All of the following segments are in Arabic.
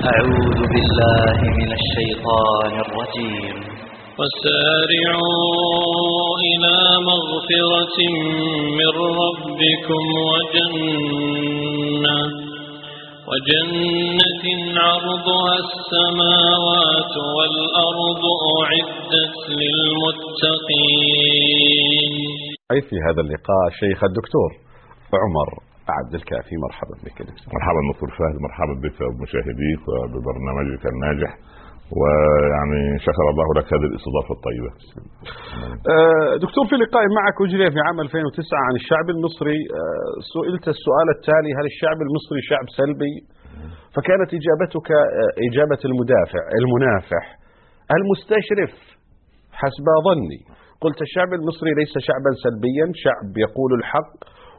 أعوذ بالله من الشيطان الرجيم. وسارعوا إلى مغفرة من ربكم وجنة وجنة عرضها السماوات والأرض أعدت للمتقين. أي في هذا اللقاء الشيخ الدكتور عمر عبد الكافي مرحبا بك دكتور مرحبا دكتور فهد مرحبا بك وبمشاهديك وببرنامجك الناجح ويعني شكر الله لك هذه الاستضافة الطيبة. آه، دكتور في لقاء معك أجري في عام 2009 عن الشعب المصري آه، سئلت السؤال التالي هل الشعب المصري شعب سلبي؟ فكانت إجابتك آه، إجابة المدافع المنافح المستشرف حسب ظني قلت الشعب المصري ليس شعبا سلبيا شعب يقول الحق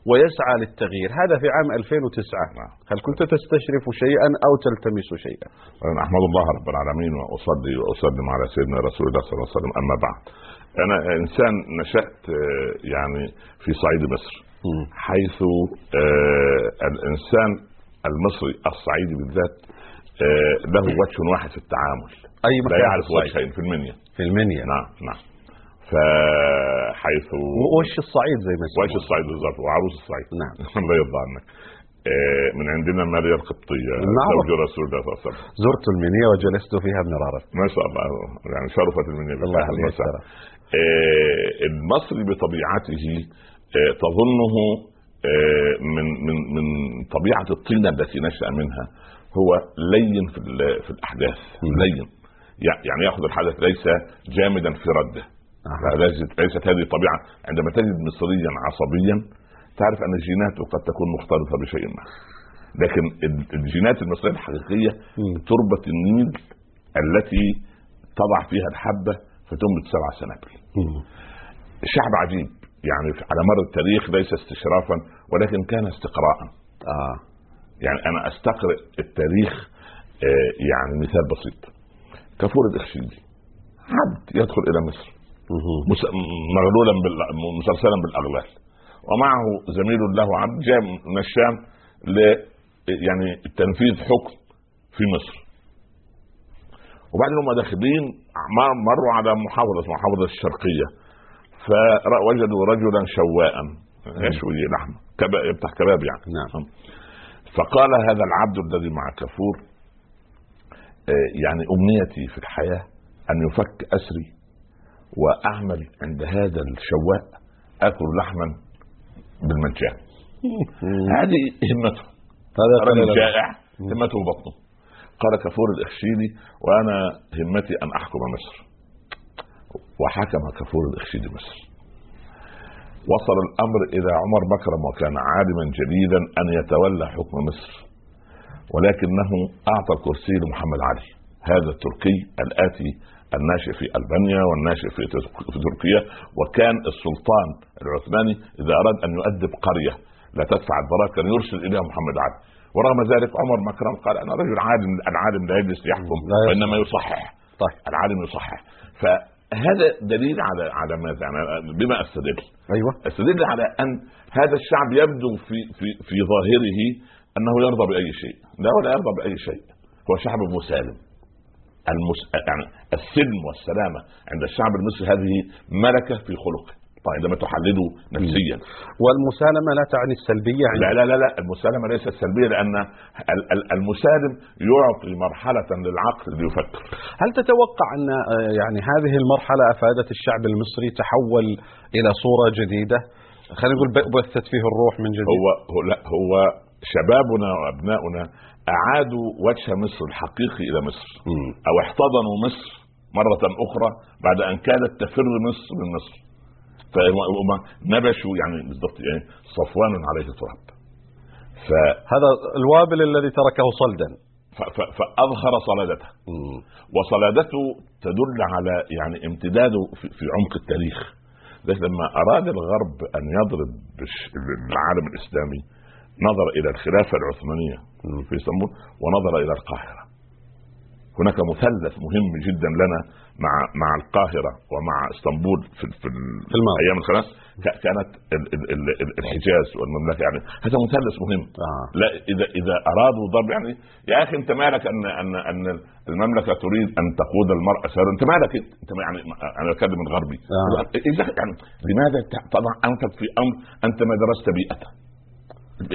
ويسعى للتغيير. هذا في عام 2009 نعم. هل كنت تستشرف شيئا أو تلتمس شيئا؟ أنا أحمد الله رب العالمين وأصلي وأسلم على سيدنا رسول الله صلى الله عليه وسلم. أما بعد. أنا إنسان نشأت آه، يعني في صعيد مصر حيث آه، الإنسان المصري الصعيدي بالذات آه، له وجه واحد في التعامل. أي لا يعرف. وجهين في المنيا. في المنيا. نعم نعم. فحيث وش الصعيد زي ما وش. الصعيد بالظبط وعروس الصعيد. نعم. الله يرضى عنك. آه، من عندنا ماريا القبطية نعم. زوج رسول الله صلى الله عليه وسلم. زرت المنيا وجلست فيها مرارا ما شاء الله. يعني شرفت المنيا. الله. المساء آه، المصري بطبيعته آه، تظنه من من من طبيعة الطينة التي نشأ منها هو لين في في الأحداث. لين. يع- يعني يأخذ الحدث ليس جامدا في رده. ليست ليست هذه الطبيعة. عندما تجد مصريا عصبيا تعرف أن جيناته قد تكون مختلطة بشيء ما. لكن ال- الجينات المصرية الحقيقية مم. تربة النيل التي تضع فيها الحبة فتنبت سبع سنابل. شعب عجيب. يعني على مر التاريخ ليس استشرافا ولكن كان استقراء آه. يعني أنا أستقرئ التاريخ آه، يعني مثال بسيط. كفور الإخشيدي عبد يدخل إلى مصر. مغلولا. مسلسلا بالأغلال. ومعه زميل له عبد جاء من الشام ل يعني تنفيذ حكم في مصر. وبعدين هم داخلين مر- مروا على محافظة اسمها محافظة الشرقية. فوجدوا رجلا شواء يشوي لحم؟ كباب يفتح كباب يعني. نعم. فقال هذا العبد الذي مع كفور آه، يعني أمنيتي في الحياة أن يفك أسري وأعمل عند هذا الشواء آكل لحما بالمجان. هذه همته. هذا رجل جائع همته بطنه قال كفور الإخشيدي وأنا همتي أن أحكم مصر. وحكم كفور الإخشيدي مصر. وصل الأمر إلى عمر مكرم وكان عالما جليلا أن يتولى حكم مصر. ولكنه أعطى الكرسي لمحمد علي. هذا التركي الآتي الناشئ في ألبانيا والناشئ في ترك- في تركيا وكان السلطان العثماني إذا أراد أن يؤدب قرية لا تدفع الضرائب كان يرسل إليها محمد علي ورغم ذلك عمر مكرم قال أنا رجل عالم العالم لا يجلس يحكم. وإنما يصحح طيب العالم يصحح فهذا دليل على على ماذا؟ يعني بما أستدل؟ أيوه أستدل على أن هذا الشعب يبدو في في في ظاهره أنه يرضى بأي شيء، لا ولا يرضى بأي شيء، هو شعب مسالم. المس... يعني السلم والسلامة عند الشعب المصري هذه ملكة في خلقه، طيب عندما تحلله نفسيا. والمسالمة لا تعني السلبية عند لا لا لا لا. المسالمة ليست ال- ال- المسالم يعطي مرحلة للعقل ليفكر. هل تتوقع أن آه، يعني هذه المرحلة أفادت الشعب المصري تحول إلى صورة جديدة؟ خلينا نقول بثت فيه الروح من جديد. هو هو لا هو شبابنا وأبناؤنا أعادوا وجه مصر الحقيقي إلى مصر. أو احتضنوا مصر مرة أخرى بعد أن كادت تفر مصر من مصر. فهم نبشوا يعني بالضبط يعني صفوان عليه تراب ف هذا الوابل الذي تركه صلدا. فأظهر صلادته. وصلادته تدل على يعني امتداده في, عمق التاريخ. لذلك لما أراد الغرب أن يضرب بالعالم الإسلامي نظر إلى الخلافة العثمانية في إسطنبول ونظر إلى القاهرة. هناك مثلث مهم جدا لنا مع مع القاهرة ومع إسطنبول في في, في الخلاص ك- كانت ال- ال- ال- ال- الحجاز والمملكة يعني هذا مثلث مهم. آه. لا إذا إذا أرادوا ضرب يعني يا أخي أنت مالك أن أن أن المملكة تريد أن تقود المرأة سيرا أنت مالك أنت؟ يعني أنا أتكلم الغربي آه. إذا يعني لماذا تضع أنت في أمر أنت ما درست بيئته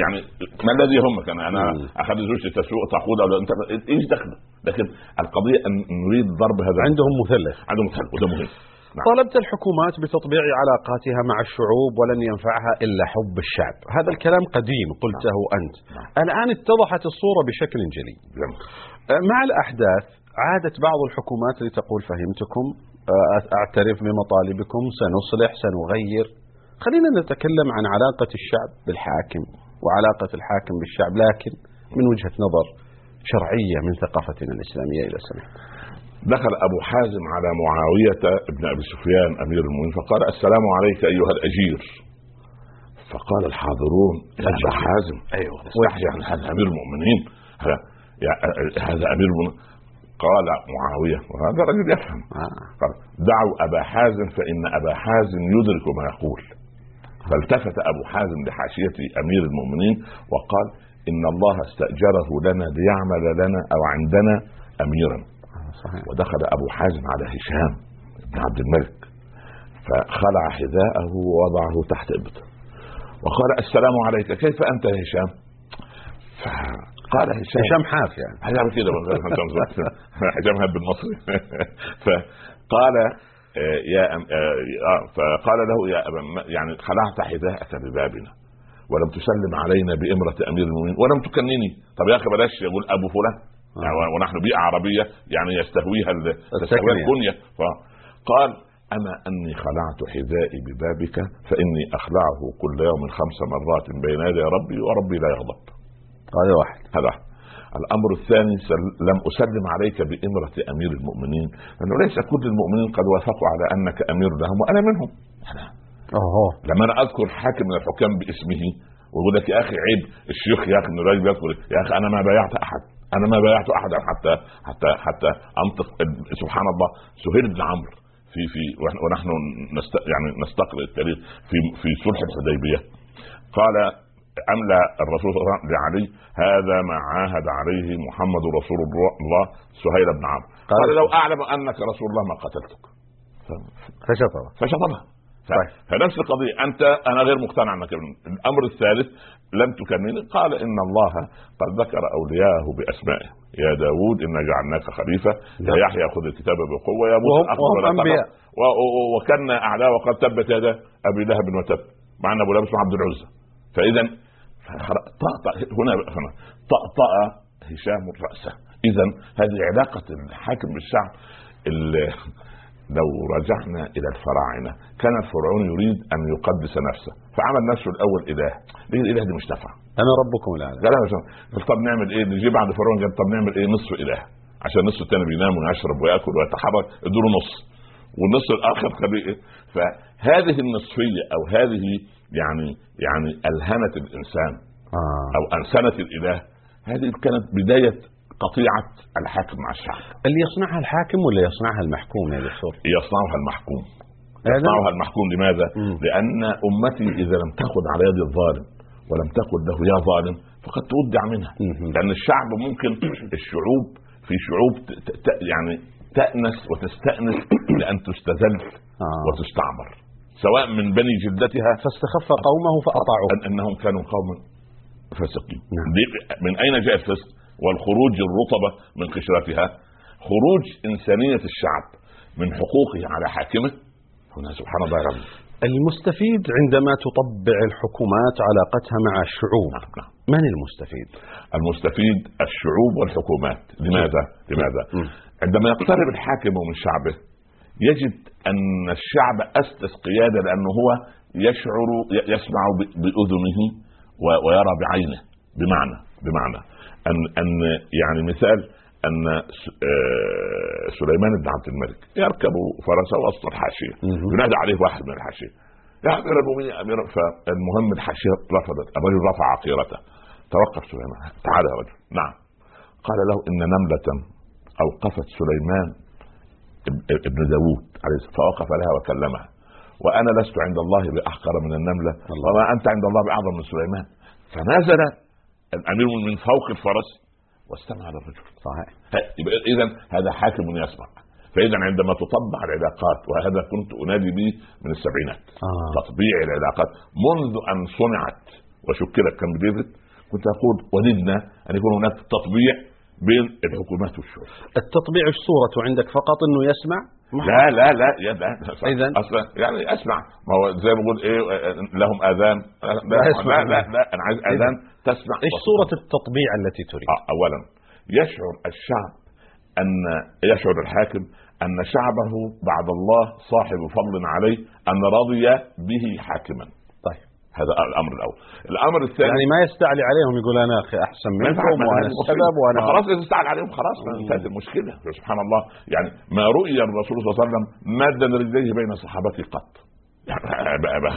يعني ما الذي يهمك؟ أنا أنا مم. أخذ زوجتي تسوق تقود أو انت إيش دخله؟ لكن القضية أن نريد ضرب هذا عندهم مثلث. عندهم مثل وده مهم. نعم. طالبت الحكومات بتطبيع علاقاتها مع الشعوب ولن ينفعها إلا حب الشعب. هذا الكلام قديم قلته أنت. الآن اتضحت الصورة بشكل جلي. جميل. مع الأحداث عادت بعض الحكومات لتقول فهمتكم آه، أعترف بمطالبكم سنصلح سنغير. خلينا نتكلم عن علاقة الشعب بالحاكم. وعلاقة الحاكم بالشعب لكن من وجهة نظر شرعية من ثقافتنا الإسلامية إلى سمح دخل أبو حازم على معاوية ابن أبي سفيان أمير المؤمنين فقال السلام عليك أيها الأجير. فقال الحاضرون يا أبا حازم عن هذا أمير المؤمنين. هذا أمير المؤمنين. قال معاوية وهذا رجل يفهم. آه. قال دعوا أبا حازم فإن أبا حازم يدرك ما يقول. فالتفت أبو حازم لحاشيه أمير المؤمنين وقال إن الله استأجره لنا ليعمل لنا أو عندنا أميرا. صحيح. ودخل أبو حازم على هشام بن عبد الملك فخلع حذاءه ووضعه تحت ابطه وقال السلام عليك كيف أنت يا هشام؟ فقال هشام هشام حاف يعني. هشام كده هشام هب المصري فقال يا أم آه، آه، فقال له يا أبا م- يعني خلعت حذاءك ببابنا ولم تسلم علينا بإمرة أمير المؤمنين ولم تكنني. طب يا أخي بلاش يقول أبو فلان. يعني ونحن بيئة عربية يعني يستهويها تستهويها. الكنية. فقال أما أني خلعت حذائي ببابك فإني أخلعه كل يوم خمس مرات بين يدي ربي وربي لا يغضب. هذا واحد. هذا واحد. الأمر الثاني لم أسلم عليك بإمرة أمير المؤمنين. لأنه ليس كل المؤمنين قد وافقوا على أنك أمير لهم وأنا منهم. أوه. لما أنا أذكر حاكم من الحكام باسمه ويقول لك يا أخي عيب الشيخ يا أخي إنه راجل بيذكر يا أخي أنا ما بايعت أحد. أنا ما بايعت أحدا حتى حتى حتى أنطق سبحان الله سهيل بن عمرو في في ونحن- ونحن نست يعني نستقرئ التاريخ في في صلح الحديبية. قال املى الرسول صلى الله عليه وسلم لعلي هذا ما عاهد عليه محمد رسول الله سهيل بن عمرو. قال- لو أعلم أنك رسول الله ما قتلتك. فشطبها ف- طيب. فنفس القضية. أنت أنا غير مقتنع أنك ابن الأمر الثالث لم تكنني قال إن الله قد ذكر أولياءه بأسمائه. يا داود إنا جعلناك خليفة. يا نعم. يحيى خذ الكتاب بقوة. يا موسى وهم-. أنبياء. وكنا اعداء وقد تبت يدا أبي لهب وتب. مع أن أبو لهب اسمه عبد العزى. فخر- طأطأ هنا هنا طأطأ هشام رأسه. إذا هذه علاقة الحاكم بالشعب ال- لو رجعنا إلى الفراعنة كان الفرعون يريد أن يقدس نفسه فعمل نفسه الأول إله. ليه الإله دي مش نافعة؟ أنا ربكم الاعلى مش- قال طب نعمل إيه؟ نجيب بعد فرعون قال طب نعمل إيه؟ نصف إله. عشان النصف الثاني بينام ويشرب ويأكل ويتحرك ادوا نص. والنص الآخر خليه إيه؟ فهذه النصفية أو هذه يعني يعني الهنت الإنسان آه. أو انسنت الإله هذه كانت بداية قطيعة الحاكم مع الشعب اللي يصنعها الحاكم ولا يصنعها المحكوم يا دكتور؟ يصنعها المحكوم؟ يصنعها المحكوم لماذا؟ مم. لأن أمتي إذا لم تأخذ على يد الظالم ولم تقل له يا ظالم فقد تودع منها. لأن الشعب ممكن الشعوب في شعوب يعني تأنس وتستأنس لأن تستذل آه. وتستعمر سواء من بني جلدتها فاستخف قومه فأطاعوه أن أنهم كانوا قوما فاسقين نعم. من أين جاء الفسق والخروج الرطبة من قشرتها خروج إنسانية الشعب من حقوقه على حاكمه هنا سبحان الله رب المستفيد عندما تطبع الحكومات علاقتها مع الشعوب نعم نعم من المستفيد؟ المستفيد الشعوب والحكومات لماذا؟ لماذا؟ مم. عندما يقترب الحاكم من شعبه يجد أن الشعب أسس قيادة لأنه هو يشعر يسمع بأذنه ويرى بعينه بمعنى بمعنى. ان أن يعني مثال أن آه، سليمان بن عبد الملك يركب فرسه وسط الحاشيه. ينادى عليه واحد من الحاشية. يا امير المؤمنين امير فالمهم الحاشية رفضت. الرجل رفع عقيرته. توقف سليمان. تعال يا رجل. نعم. قال له إن نملة أوقفت سليمان ابن داوود عليه السلام فوقف لها وكلمها. وأنا لست عند الله بأحقر من النملة الله. وما أنت عند الله بأعظم من سليمان. فنزل الأمير من فوق الفرس واستمع للرجل. صحيح. اذا هذا حاكم يسمع. فاذا عندما تطبع العلاقات وهذا كنت أنادي به من السبعينات. آه. تطبيع العلاقات. منذ أن صنعت وشكلت كم ديفيد كنت أقول وددنا أن يكون هناك تطبيع بين الحكومات والشعوب. التطبيع إيش صورته عندك فقط إنه يسمع؟ لا لا لا يا لا إذن؟ أصلا يعني اسمع ما هو زي ما بقول إيه لهم آذان. لا. لا لا, لا أنا عايز آذان تسمع. إيش صورة التطبيع التي تريد؟ آه، اولا يشعر الشعب أن يشعر الحاكم أن شعبه بعد الله صاحب فضل عليه أن رضي به حاكما. هذا الأمر الأول. الأمر الثاني يعني ما يستعلي عليهم يقول أنا أخي أحسن منكم وأنا السبب وأنا خلاص إذا استعل عليهم خلاص. انتهت المشكلة. سبحان الله. يعني ما رؤي الرسول صلى الله عليه وسلم مادا رجليه بين صحابته قط. يعني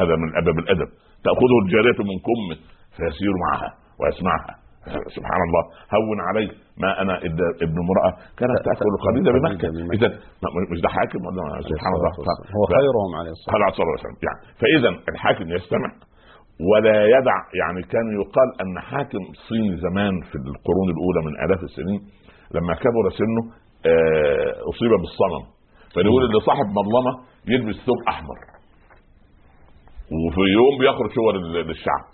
هذا- من ادب الأدب. تأخذه الجارية من كمه فيسير معها ويسمعها. سبحان الله. هون علي ما أنا إد- ابن امرأة كانت تأكل خديجة بمكة. اذا مش ده حاكم؟ ولا سبحان الله. هو خيرهم عليه الصلاة صلى الله عليه وسلم يعني فاذا الحاكم يستمع. ولا يدع يعني كان يقال أن حاكم صيني زمان في القرون الأولى من آلاف السنين لما كبر سنه آه، أصيب بالصنم. فنقول اللي صاحب مظلمة يلبس ثوب أحمر. وفي يوم بيخرج هو لل- للشعب.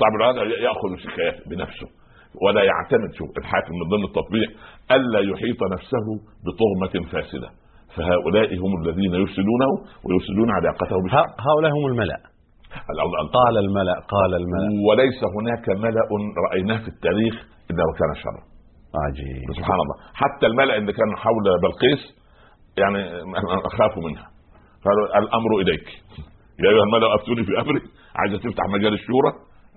صاحب العاده يأخذ الشكايات بنفسه ولا يعتمد شوف الحاكم من ضمن التطبيع ألا يحيط نفسه بتهمه فاسدة. فهؤلاء هم الذين يفسدونه ويفسدون علاقته بالشعب هؤلاء هم الملأ. ال- ال- قال الملأ قال الملأ وليس هناك ملأ رأيناه في التاريخ إلا وكان شرا عجيب سبحان الله حتى الملأ اللي كان حول بلقيس يعني خافوا منها قالوا الأمر إليك يا أيها الملأ أفتوني في أمري عايزة تفتح مجال الشورى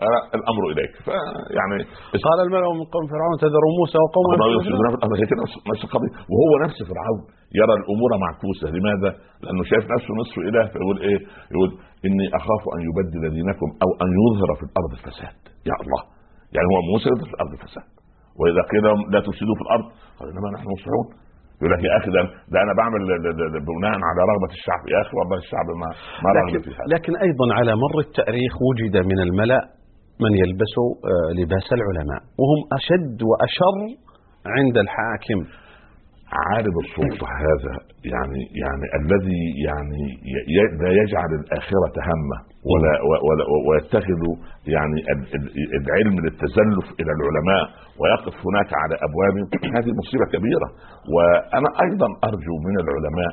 آه، الأمر إليك فيعني قال الملأ من قوم فرعون تذروا موسى وقومه في نفس- القضية وهو نفس فرعون يرى الأمور معكوسة. لماذا؟ لأنه شايف نفسه نصف إله فيقول إيه؟ يقول إني أخاف أن يبدل دينكم أو أن يظهر في الأرض الفساد يا الله! يعني هو موسى في الأرض الفساد وإذا قيل لهم لا تفسدوا في الأرض قال إنما نحن مصلحون يقول لك يا أخي ده, ده أنا بعمل بناء على رغبة الشعب. يا أخي والله الشعب ما ما لكن, في هذا. لكن أيضا على مر التأريخ وجد من الملأ من يلبس آه، لباس العلماء وهم أشد وأشر عند الحاكم. عارض السلطة هذا يعني يعني الذي يعني لا يجعل الآخرة همة ولا ولا ويتخذ يعني ال- ال- العلم للتزلف إلى العلماء ويقف هناك على أبوابهم هذه مصيبة كبيرة. وأنا أيضا أرجو من العلماء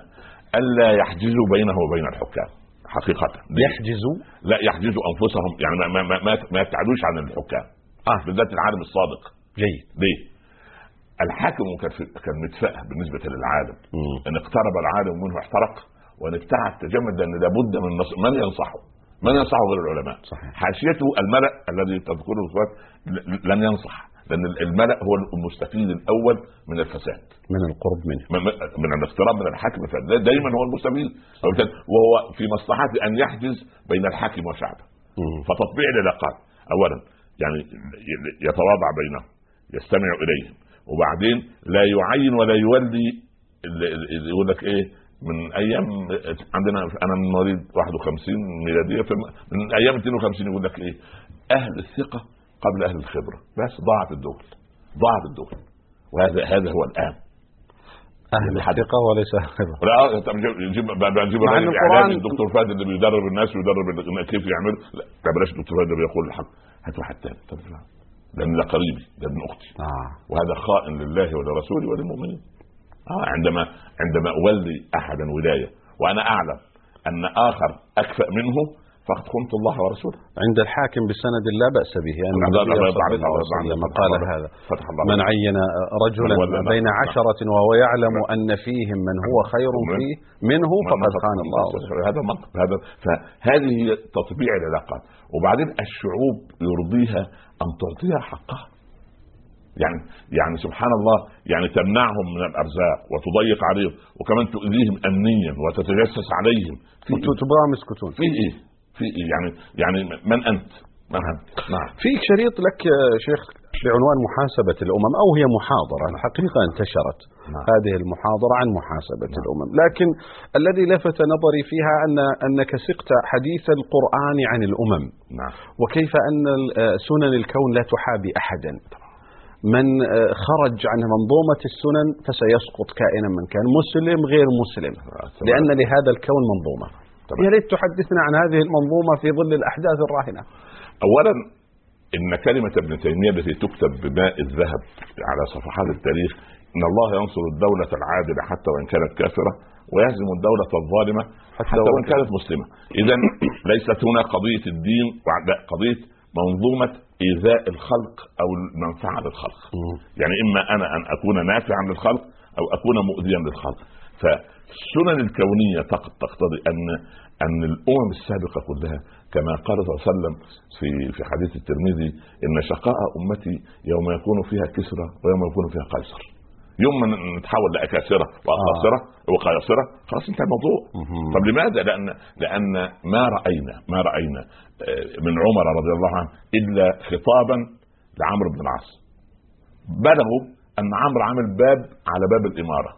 ألا يحجزوا بينه وبين الحكام حقيقة. يحجزوا؟ لا يحجزوا أنفسهم يعني ما ما ما, ما, ما يبتعدوش عن الحكام. آه. بالذات العالم الصادق جيد. ليه؟ الحاكم كان في- كان متفائه بالنسبة للعالم مم. إن اقترب العالم منه احترق وإن ابتعد تجمد لأن لابد من نص... من ينصحه. من ينصحه غير العلماء. صحيح. حاشيته الملأ الذي تذكره الفوات ل- لن ينصح لأن الملأ هو المستفيد الأول من الفساد. من القرب منه. من, من الاقتراب من الحاكم. فده دايما هو المستفيد. وهو في مصلحته أن يحجز بين الحاكم وشعبه. مم. فتطبيع العلاقات اولا يعني يتواضع بينهم يستمع إليهم. وبعدين لا يعين ولا يولي يقول لك إيه من أيام عندنا أنا من مواليد 51 ميلادية من أيام 52 يقول لك إيه أهل الثقة قبل أهل الخبرة بس ضاعت الدول ضاعت الدول وهذا هذا هو الآن. الحدث. الثقة وليس أهل الخبرة. لا طب نجيب نجيب بقى نجيب الراجل الإعلامي الدكتور فهد اللي بيدرب الناس ويدرب كيف يعمل. لا لا بلاش الدكتور فهد اللي بيقول الحق هات واحد تاني. ده قريبي ده ابن أختي. آه. وهذا خائن لله ولرسوله وللمؤمنين. آه عندما عندما أولي أحدا ولاية وأنا أعلم أن آخر أكفأ منه فقد خنت الله ورسوله. عند الحاكم بسند لا بأس به أن الله- الله- الله- قال هذا. فتح الله من عين رجلا. بين عشرة وهو يعلم أن فيهم من هو خير فيه منه فقد خان الله هذا منطق هذا فهذه تطبيع العلاقات. وبعدين الشعوب يرضيها أن تعطيها حقها يعني يعني سبحان الله يعني تمنعهم من الأرزاق وتضيق عليهم وكمان تؤذيهم امنيا وتتجسس عليهم في إيه؟ تبغاهم يسكتون في إيه؟ في إيه؟ يعني يعني من أنت؟ من أنت؟ نعم في شريط لك يا شيخ بعنوان محاسبة الأمم أو هي محاضرة الحقيقة انتشرت نعم. هذه المحاضرة عن محاسبة الأمم. لكن الذي لفت نظري فيها أن أنك سقت حديث القرآن عن الأمم. نعم. وكيف أن آه، سنن الكون لا تحابي أحدا. من آه، خرج عن منظومة السنن فسيسقط كائنا من كان مسلم غير مسلم. لأن لهذا الكون منظومة. يا ريت تحدثنا عن هذه المنظومة في ظل الأحداث الراهنة. اولا إن كلمة ابن تيمية التي تكتب بماء الذهب على صفحات التاريخ إن الله ينصر الدولة العادلة حتى وإن كانت كافرة ويهزم الدولة الظالمة حتى, وإن كانت مسلمة. اذا ليست هنا قضية الدين لا قضية منظومة إيذاء الخلق أو المنفعة للخلق. يعني إما أنا أن أكون نافعا للخلق أو أكون مؤذيا للخلق. فالسنن الكونية تق- تقتضي أن أن الأمم السابقة كلها كما قال صلى الله عليه وسلم في في حديث الترمذي إن شقاء أمتي يوم يكون فيها كسرى ويوم يكون فيها قيصر يوم ما نتحول لأكاسرة وأقاصرة وقياصره خلاص انتهى الموضوع. طب لماذا؟ لأن لأن ما راينا ما رأينا آه، من عمر رضي الله عنه إلا خطابا لعمرو بن العاص بلغوا أن عمرو عامل باب على باب الإمارة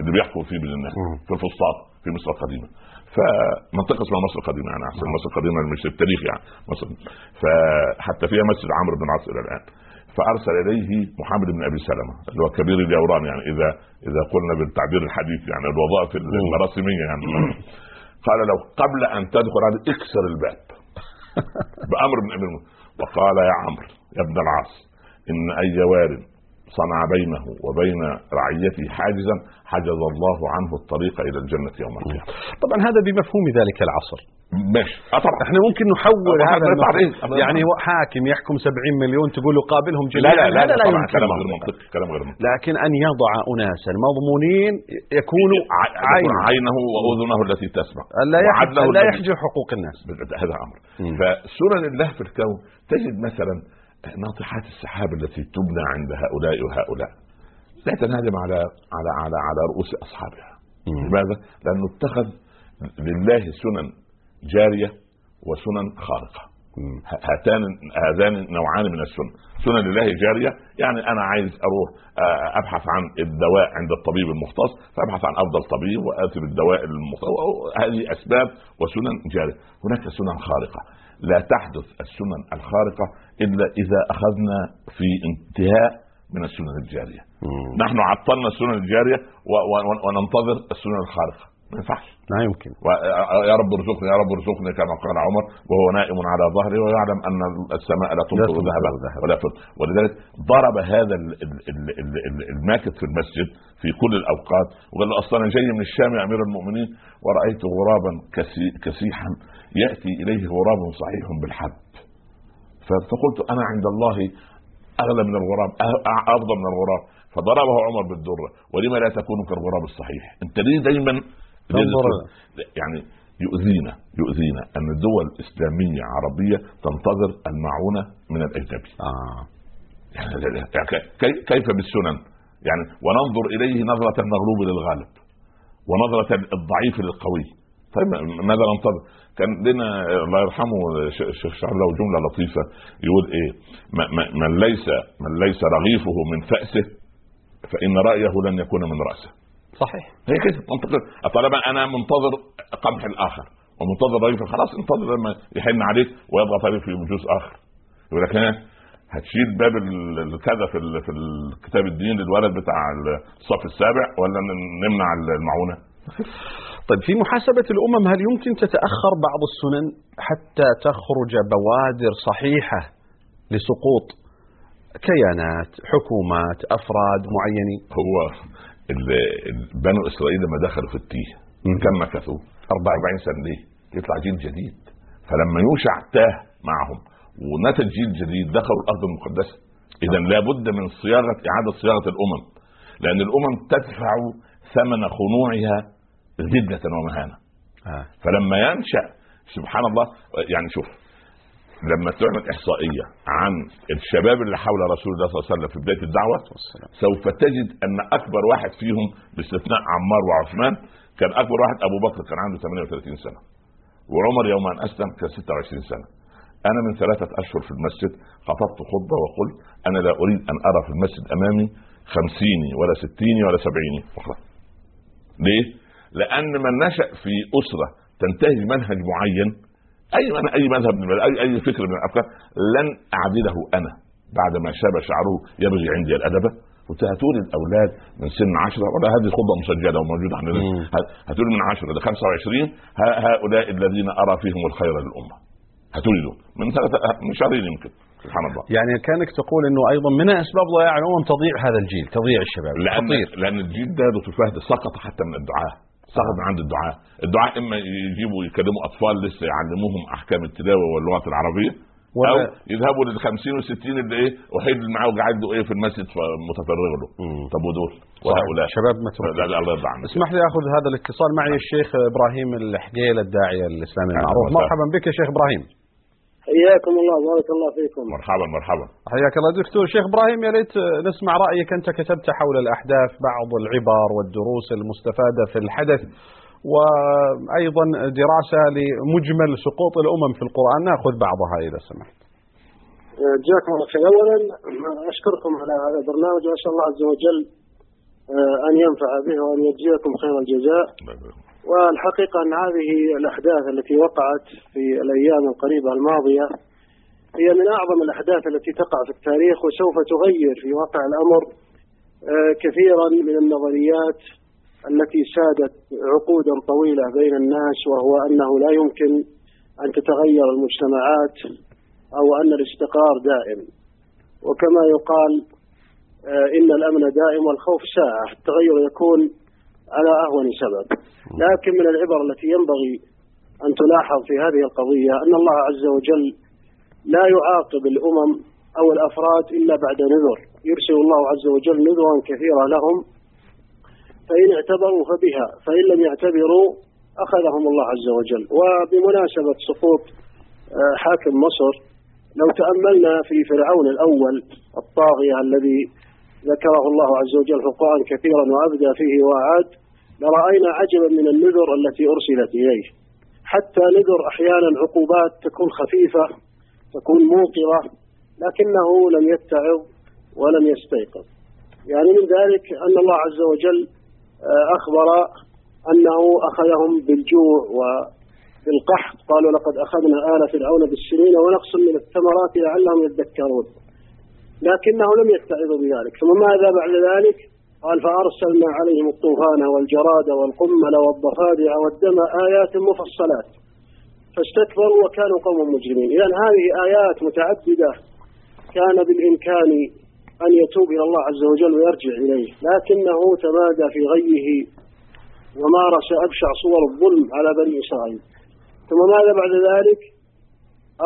اللي بيحكم فيه بين الناس. في الفسطاط في مصر القديمة فمنطقة اسمها مصر القديمة يعني احسن مصر القديمة مش التاريخ يعني مصر. فحتى فيها مسجد عمرو بن العاص إلى الآن. فأرسل إليه محمد بن أبي سلمة اللي هو كبير اليوران يعني إذا إذا قلنا بالتعبير الحديث يعني الوظائف المراسمية يعني. قال له قبل أن تدخل هذا اكسر الباب. بأمر من امير. وقال يا عمرو يا ابن العاص إن أي وارد صنع بينه وبين رعيته حاجزا حجز الله عنه الطريق إلى الجنة يوم القيامة. طبعا هذا بمفهوم ذلك العصر. ماشي. أه طبعا. إحنا ممكن نحول طبعاً هذا المفهوم. هذا يعني هو حاكم يحكم 70 مليون تقول له قابلهم لا جميعا لا لا, هذا لا لا طبعا يمكن. كلام غير. منطقي كلام غير منطقي. لكن أن يضع اناسا مضمونين يكونوا عينه عين عينه. وأذنه التي تسمع. لا لا يحجر حقوق الناس. هذا أمر. فسنن الله في الكون تجد مثلا ناطحات السحاب التي تبنى عند هؤلاء وهؤلاء. لا تنهدم على على على على رؤوس أصحابها. لماذا؟ لأنه اتخذ لله سنن جارية وسنن خارقة. هاتان هذان نوعان من السنن. سنن لله جارية يعني أنا عايز أروح أبحث عن الدواء عند الطبيب المختص فأبحث عن أفضل طبيب وآتي بالدواء المختص. هذه أسباب وسنن جارية. هناك سنن خارقة. لا تحدث السنن الخارقة إلا إذا أخذنا في انتهاء من السنن الجارية مم. نحن عطلنا السنن الجارية وننتظر السنن الخارقة ما ينفعش. لا يمكن. يا رب ارزقني يا رب ارزقني كما قال عمر وهو نائم على ظهره ويعلم أن السماء لا تمطر ذهبا. ولا فضه ولذلك ضرب هذا ال- ال- ال- ال- ال- الماكث في المسجد في كل الأوقات وقال له أصلا أنا جاي من الشام يا أمير المؤمنين ورأيت غرابا كسي- كسيحا يأتي إليه غراب صحيح بالحب ف- فقلت أنا عند الله أغلى من الغراب أه- أفضل من الغراب. فضربه عمر بالدرة ولما لا تكون كالغراب الصحيح؟ أنت ليه دايما تنظر يعني يؤذينا يؤذينا أن الدول الإسلامية عربيه تنتظر المعونة من الأجنبي آه. يعني يعني كي- كيف بالسنن يعني وننظر إليه نظرة المغلوب للغالب ونظرة الضعيف للقوي طيب ماذا ننتظر؟ كان لنا الله يرحمه الشيخ شعر له جملة لطيفة يقول إيه؟ من ليس من ليس رغيفه من فأسه فإن رأيه لن يكون من رأسه. صحيح. هي كده. منطقة طالما أنا منتظر قمح الآخر. ومنتظر رغيف خلاص انتظر لما يحن عليك ويضغط عليك في جزء آخر. يقول لك ها هتشيل باب كذا في ال- في الكتاب الدين للولد بتاع الصف السابع ولا نمنع المعونة؟ طيب في محاسبة الأمم هل يمكن تتأخر بعض السنن حتى تخرج بوادر صحيحة لسقوط كيانات حكومات أفراد معينين؟ هو بنو إسرائيل لما دخلوا في التيه. كم مكثوا؟ 40 سنة ليه؟ يطلع جيل جديد فلما يوشع تاه معهم ونتج جيل جديد دخلوا الأرض المقدسة اذا لابد من صياغة إعادة صياغة الأمم لأن الأمم تدفع ثمن خنوعها ذله ومهانة آه. فلما ينشأ سبحان الله يعني شوف لما تعمل إحصائية عن الشباب اللي حول رسول الله صلى الله عليه وسلم في بداية الدعوة سوف تجد أن أكبر واحد فيهم باستثناء عمار وعثمان كان أكبر واحد أبو بكر كان عنده 38 سنة وعمر يوم أن أسلم كان 26 سنة. أنا من ثلاثة أشهر في المسجد خطبت خطبة وقلت أنا لا أريد أن أرى في المسجد أمامي خمسيني ولا ستيني ولا سبعيني فقط ليه؟ لأن من نشأ في أسرة تنتهج منهج معين أي أي مذهب من اي أي فكر من الأفكار. لن أعدله أنا بعد ما شاب شعره يبغي عندي الأدب. قلت هاتولي الأولاد من سن 10 ولا هذه الخطبه مسجلة وموجودة عندنا. مم. هاتولي من 10 ل 25 ها- هؤلاء الذين أرى فيهم الخير للأمة. هاتولي دول. من ثلاثة من شهرين يمكن. سبحان الله. يعني كانك تقول إنه أيضا من أسباب ضياع الأمم تضيع هذا الجيل تضيع الشباب. لأن خطير. لأن الجيل ده دكتور فهد سقط حتى من الدعاء سقط عند الدعاء. الدعاء إما يجيبوا يكلموا أطفال لسه يعلموهم أحكام التلاوة واللغة العربية ولا- أو يذهبوا لل 50 و 60 اللي إيه وحيد معاه وقاعد إيه في المسجد متفرغ له. طب ودول. وهؤلاء. شباب لا الله يرضى عنك. اسمح لي آخذ هذا الاتصال. معي الشيخ إبراهيم الحقيل الداعيه الإسلامي المعروف. مرحبا بك يا شيخ إبراهيم. حياكم الله بارك الله فيكم. مرحبا مرحبا. حياك الله دكتور شيخ إبراهيم يا ريت نسمع رأيك أنت كتبت حول الأحداث بعض العبر والدروس المستفادة في الحدث وأيضا دراسة لمجمل سقوط الأمم في القرآن. نأخذ بعضها إذا سمحت. جزاكم الله خير. اولا أشكركم على هذا البرنامج وأسأل الله عز وجل آه، أن ينفع به وأن يجزيكم خير الجزاء. والحقيقة أن هذه الأحداث التي وقعت في الأيام القريبة الماضية هي من أعظم الأحداث التي تقع في التاريخ وسوف تغير في واقع الأمر آه، كثيرا من النظريات التي سادت عقودا طويلة بين الناس وهو أنه لا يمكن أن تتغير المجتمعات أو أن الاستقرار دائم. وكما يقال آه، إن الأمن دائم والخوف ساعة. التغير يكون على أهون سبب. لكن من العبر التي ينبغي أن تلاحظ في هذه القضية أن الله عز وجل لا يعاقب الأمم أو الأفراد إلا بعد نذر. يرسل الله عز وجل نذرا كثيرة لهم فإن اعتبروا فبها فإن لم يعتبروا أخذهم الله عز وجل. وبمناسبة سقوط آه، حاكم مصر لو تأملنا في فرعون الأول الطاغية الذي ذكره الله عز وجل في القرآن كثيرا وأبدى فيه وأعاد لرأينا عجبا من النذر التي أرسلت إليه حتى نذر أحيانا عقوبات تكون خفيفة تكون موقرة لكنه لم يتعظ ولم يستيقظ. يعني من ذلك أن الله عز وجل آه، أخبر أنه أخذهم بالجوع وبالقحط قالوا لقد أخذنا آل فرعون بالسنين ونقص من الثمرات لعلهم يذكرون. لكنه لم يتعظوا بذلك. ثم ماذا بعد ذلك؟ قال فأرسلنا عليهم الطوفان والجراد والقمل والضفادع والدم آيات مفصلات. فاستكبروا وكانوا قوما مجرمين. اذا هذه آيات متعددة كان بالإمكان أن يتوب إلى الله عز وجل ويرجع إليه. لكنه تمادى في غيه ومارس أبشع صور الظلم على بني إسرائيل. ثم ماذا بعد ذلك؟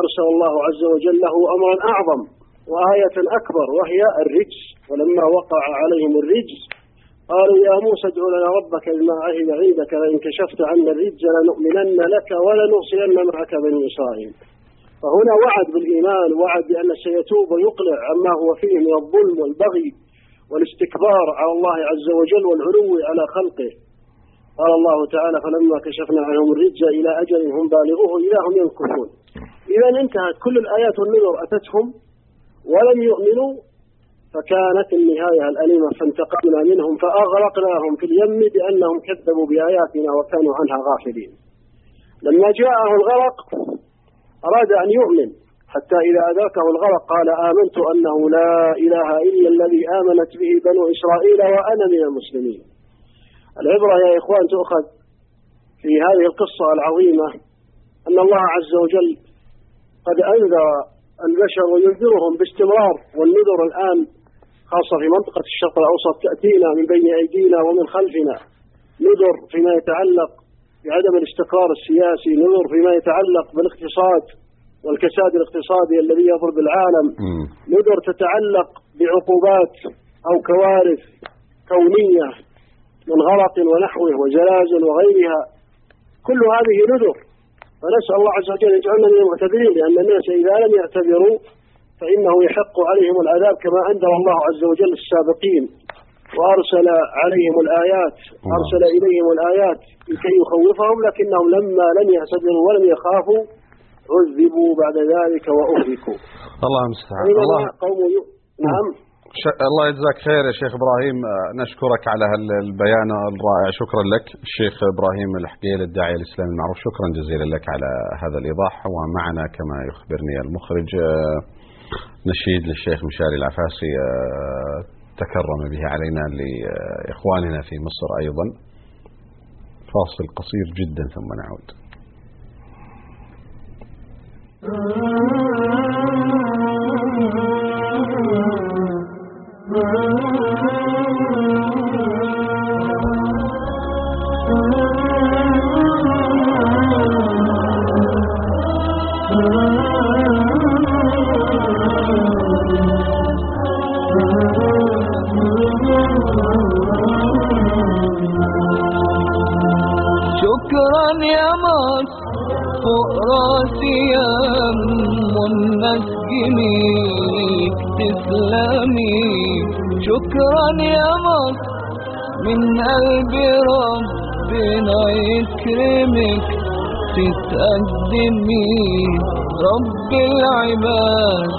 أرسل الله عز وجل له أمرا أعظم. وآية اكبر وهي الرجس ولما وقع عليهم الرجس قالوا يا موسى ادع لنا ربك بما عهد عندك لئن كشفت عنا الرجز لنؤمنن لك ولنرسلن معك بني إسرائيل. فهنا وعد بالإيمان وعد بأن سيتوب ويقلع عما هو فيه من الظلم والبغي والاستكبار على الله عز وجل والعلو على خلقه. قال الله تعالى فلما كشفنا عنهم الرجز إلى أجل هم بالغوه اذا هم ينكثون. اذا انتهت كل الآيات والنذر أتتهم ولم يؤمنوا فكانت النهاية الأليمة فانتقمنا منهم فأغرقناهم في اليم بأنهم كذبوا بآياتنا وكانوا عنها غافلين. لما جاءه الغرق أراد أن يؤمن حتى إذا ادركه الغرق قال آمنت أنه لا إله إلا الذي آمنت به بنو إسرائيل وأنا من المسلمين. العبرة يا إخوان تؤخذ في هذه القصة العظيمة أن الله عز وجل قد أنذر البشر وينذرهم باستمرار. والنذر الآن خاصة في منطقة الشرق الأوسط تأتينا من بين أيدينا ومن خلفنا. نذر فيما يتعلق بعدم الاستقرار السياسي، نذر فيما يتعلق بالاقتصاد والكساد الاقتصادي الذي يضرب العالم، نذر تتعلق بعقوبات أو كوارث كونية من غرق ونحوه وزلازل وغيرها. كل هذه نذر. فنسأل الله عز وجل يجعلنا من المعتبرين لأن الناس إذا لم يعتبروا فإنه يحق عليهم العذاب كما أنذر الله عز وجل السابقين. وأرسل عليهم الآيات أرسل إليهم الآيات لكي يخوفهم لكنهم لما لم يعتبروا ولم يخافوا عذبوا بعد ذلك وأهلكوا. الله المستعان. الله. قوم. نعم. ش... الله يجزاك خير يا شيخ إبراهيم. آه، نشكرك على هال- البيان الرائع. شكرا لك الشيخ إبراهيم الحقيل الداعيه الاسلامي المعروف. شكرا جزيلا لك على هذا الإيضاح. ومعنا كما يخبرني المخرج آه، نشيد للشيخ مشاري العفاسي آه، تكرم به علينا لإخواننا في مصر أيضا. فاصل قصير جدا ثم نعود. شكرا يا مصر فوق راسي يا ام تسلمي شكرا يا مصر من قلبي ربنا يكرمك تتقدمي رب العباد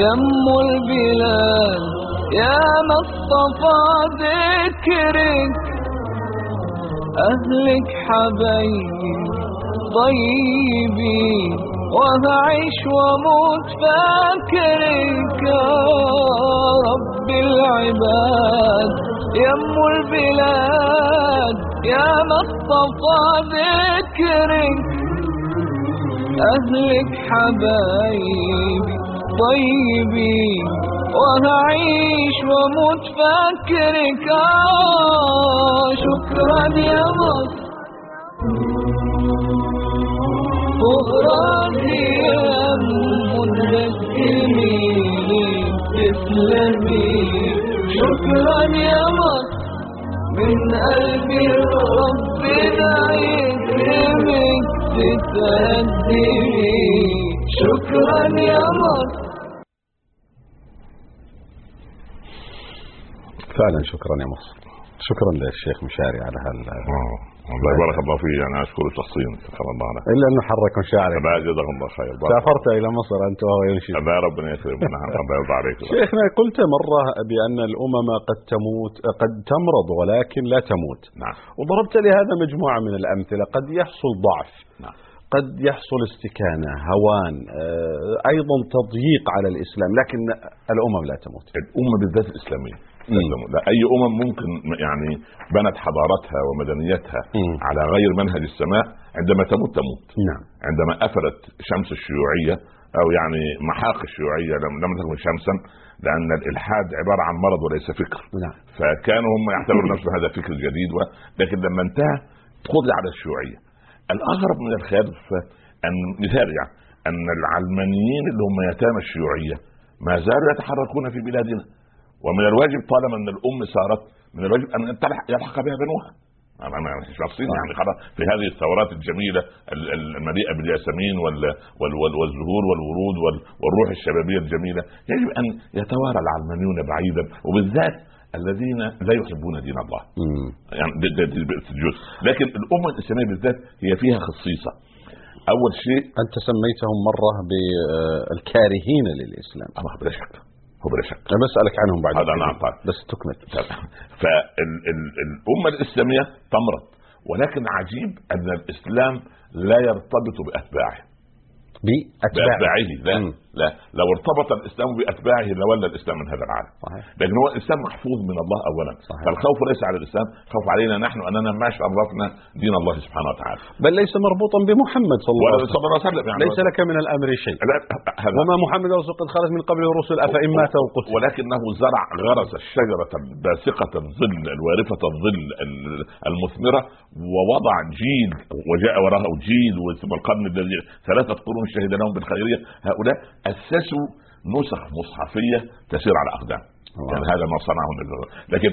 يا أم البلاد يا مصطفى ذكرك. أهلك حبايبي طيبي وهعيش واموت فاكرك يا رب العباد. يا أم البلاد يا مصطفى ذكرك. أهلك حبايبي طيبي وهعيش واموت فاكرك شكرا يا مصر شكرا يا مصر من يكرمك شكرا يا مصر فعلا شكرا يا مصر شكرا للشيخ مشاري على هال. والله بارك الله فيك. أنا اشكره شخصيا شكر الله له إلا أنه حرك مشاعرك لا جزاك الله خير. سافرت إلى مصر أنت وهو ينشد الله. ربنا يكرمنا الله يرضى عليك. شيخنا قلت مرة بأن الأمم قد تموت قد تمرض ولكن لا تموت. نعم. وضربت لهذا مجموعة من الأمثلة. قد يحصل ضعف. نعم. قد يحصل استكانة هوان آه، أيضا تضييق على الإسلام لكن الأمم لا تموت. الأمة بالذات الإسلامية. مم. لا أي أمم ممكن يعني بنت حضارتها ومدنيتها مم. على غير منهج السماء عندما تموت تموت. نعم. عندما أفلت شمس الشيوعية أو يعني محاق الشيوعية لم لم تكن شمسا لأن الإلحاد عبارة عن مرض وليس فكر. نعم. فكانوا هم يعتبروا نفسهم هذا فكر جديد و... لكن لما انتهى قضي على الشيوعية. الأغرب من الخيال ان مثال يعني أن العلمانيين اللي هم يتامى الشيوعية ما زالوا يتحركون في بلادنا. ومن الواجب طالما أن الأم سارت من الواجب أن يلحق بها بنوها. أنا ناقصين يعني. خلاص في هذه الثورات الجميلة ال- ال- المليئة بالياسمين وال وال وال والزهور والورود وال والروح الشبابية الجميلة يجب أن يتوارى العلمانيون بعيدا وبالذات الذين لا يحبون دين الله. يعني لكن الأمة الإسلامية بالذات هي فيها خصيصة. أول شيء أنت سميتهم مرة بالكارهين للإسلام. الله بلا شك هو بلا شك أنا بسألك عنهم بعد هذا. نعم طيب. بس تكمل فالأمة الإسلامية تمرض ولكن عجيب أن الإسلام لا يرتبط بأتباعه بأتباع بأتباعه. لا. مم. لا. لو ارتبط الإسلام بأتباعه لولى الإسلام من هذا العالم. صحيح. لكن هو الإسلام محفوظ من الله أولا. صحيح. فالخوف ليس على الإسلام خوف علينا نحن أننا ما شرفنا دين الله سبحانه وتعالى. بل ليس مربوطا بمحمد صلى الله عليه وسلم. الله عليه وسلم. يعني ليس لك من الأمر شيء. وما محمد رسول قد خلت من قبله الرسل أفإن مات أو قتل. ولكنه زرع غرس الشجرة الباسقة الظل الوارفة الظل ال- المثمرة ووضع جيل وجاء وراءه جيل ثم القرن الذي ثلاثة قرون شهد لهم بالخيرية. هؤلاء أسسوا نسخ مصحفية تسير على أقدام. الله. يعني هذا ما صنعه. لكن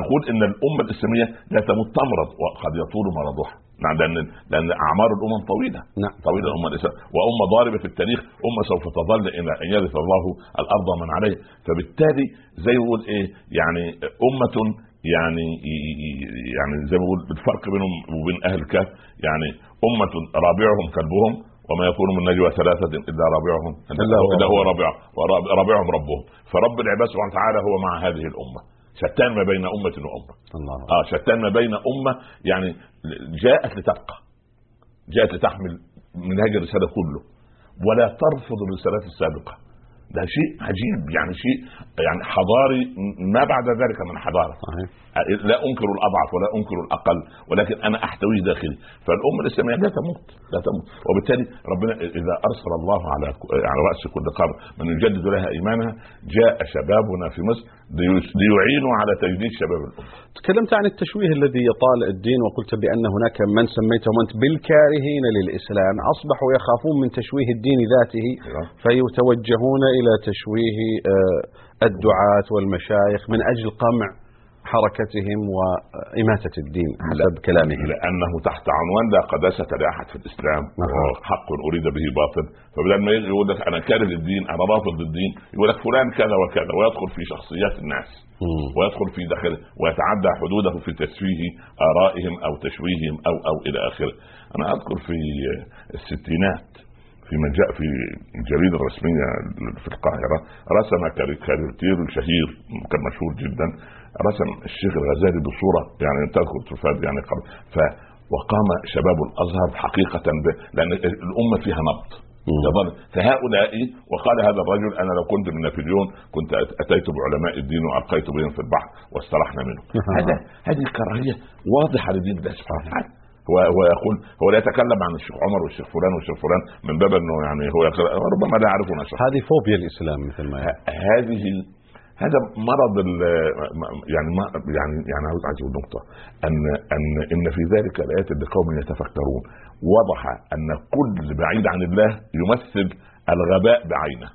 نقول إن الأمة الإسلامية لا تموت تمرض وقد يطول مرضها نعم لأن لأن أعمار الأمم طويلة. نعم. طويلة الأمة الاسلاميه وأمة ضاربة في التاريخ. أمة سوف تظل إلى أن يرث الله الأرض ومن عليه. فبالتالي زي ما يقول إيه يعني أمة يعني يعني زي ما بقول الفرق بينهم وبين أهل الكهف يعني أمة رابعهم كلبهم وما يكون من نجوى ثلاثة إلا رابعهم. إلا هو إلا هو رابع ورابعهم ربهم. فرب العباد سبحانه وتعالى هو مع هذه الأمة. شتان ما بين أمة وأمة. الله. آه شتان ما بين أمة يعني جاءت لتبقى. جاءت لتحمل منهج الرساله كله. ولا ترفض الرسالات السابقة. ده شيء عجيب. يعني شيء يعني حضاري ما بعد ذلك من حضارة. صحيح. لا أنكر الأضعف ولا أنكر الأقل ولكن أنا احتويه داخلي. فالأمة الإسلامية لا تموت لا تموت. وبالتالي ربنا إذا أرسل الله على على رأس كل قرن من يجدد لها إيمانها جاء شبابنا في مصر ليعينوا على تجديد شباب الأمة. تكلمت عن التشويه الذي يطال الدين وقلت بأن هناك من سميتهم أنت بالكارهين للإسلام. أصبحوا يخافون من تشويه الدين ذاته أيوة. فيتوجهون إلى تشويه آه، الدعاة والمشايخ من أجل قمع حركتهم وإماتة الدين حسب كلامهم لأنه تحت عنوان لا قداسة لأحد في الإسلام نعم. وحق أريد به باطل فبدل ما يجي يقول لك أنا كاره للدين أنا رافض للدين يقول لك فلان كذا وكذا ويدخل في شخصيات الناس مم. ويدخل في داخل ويتعدى حدوده في تسفيه آرائهم أو تشويههم أو أو إلى آخره. أنا أذكر في الستينات فيما جاء في الجريده الرسمية في القاهرة رسم كاريكاتير شهير كان مشهور جدا رسم الشيخ الغزالي بصورة يعني تذكر تفاد يعني قبل. ف وقام شباب الأزهر حقيقة ب... لأن الأمة فيها نبض. فهؤلاء وقال هذا الرجل أنا لو كنت من نابليون كنت أتيت بعلماء الدين والقيت بهم في البحر واسترحنا منه. هذا هذه الكراهية واضحة لدين الله سبحانه وتعالى. هو هو يقول هو لا يتكلم عن الشيخ عمر والشيخ فلان والشيخ فلان من باب إنه يعني هو ربما لا يعرفون هذه فوبيا الإسلام مثل ما. هذه هذا مرض ال- يعني ما يعني يعني عاوز عايز أقول نقطه ان ان إن في ذلك الآيات لقوم يتفكرون. وضح أن كل بعيد عن الله يمثل الغباء بعينه.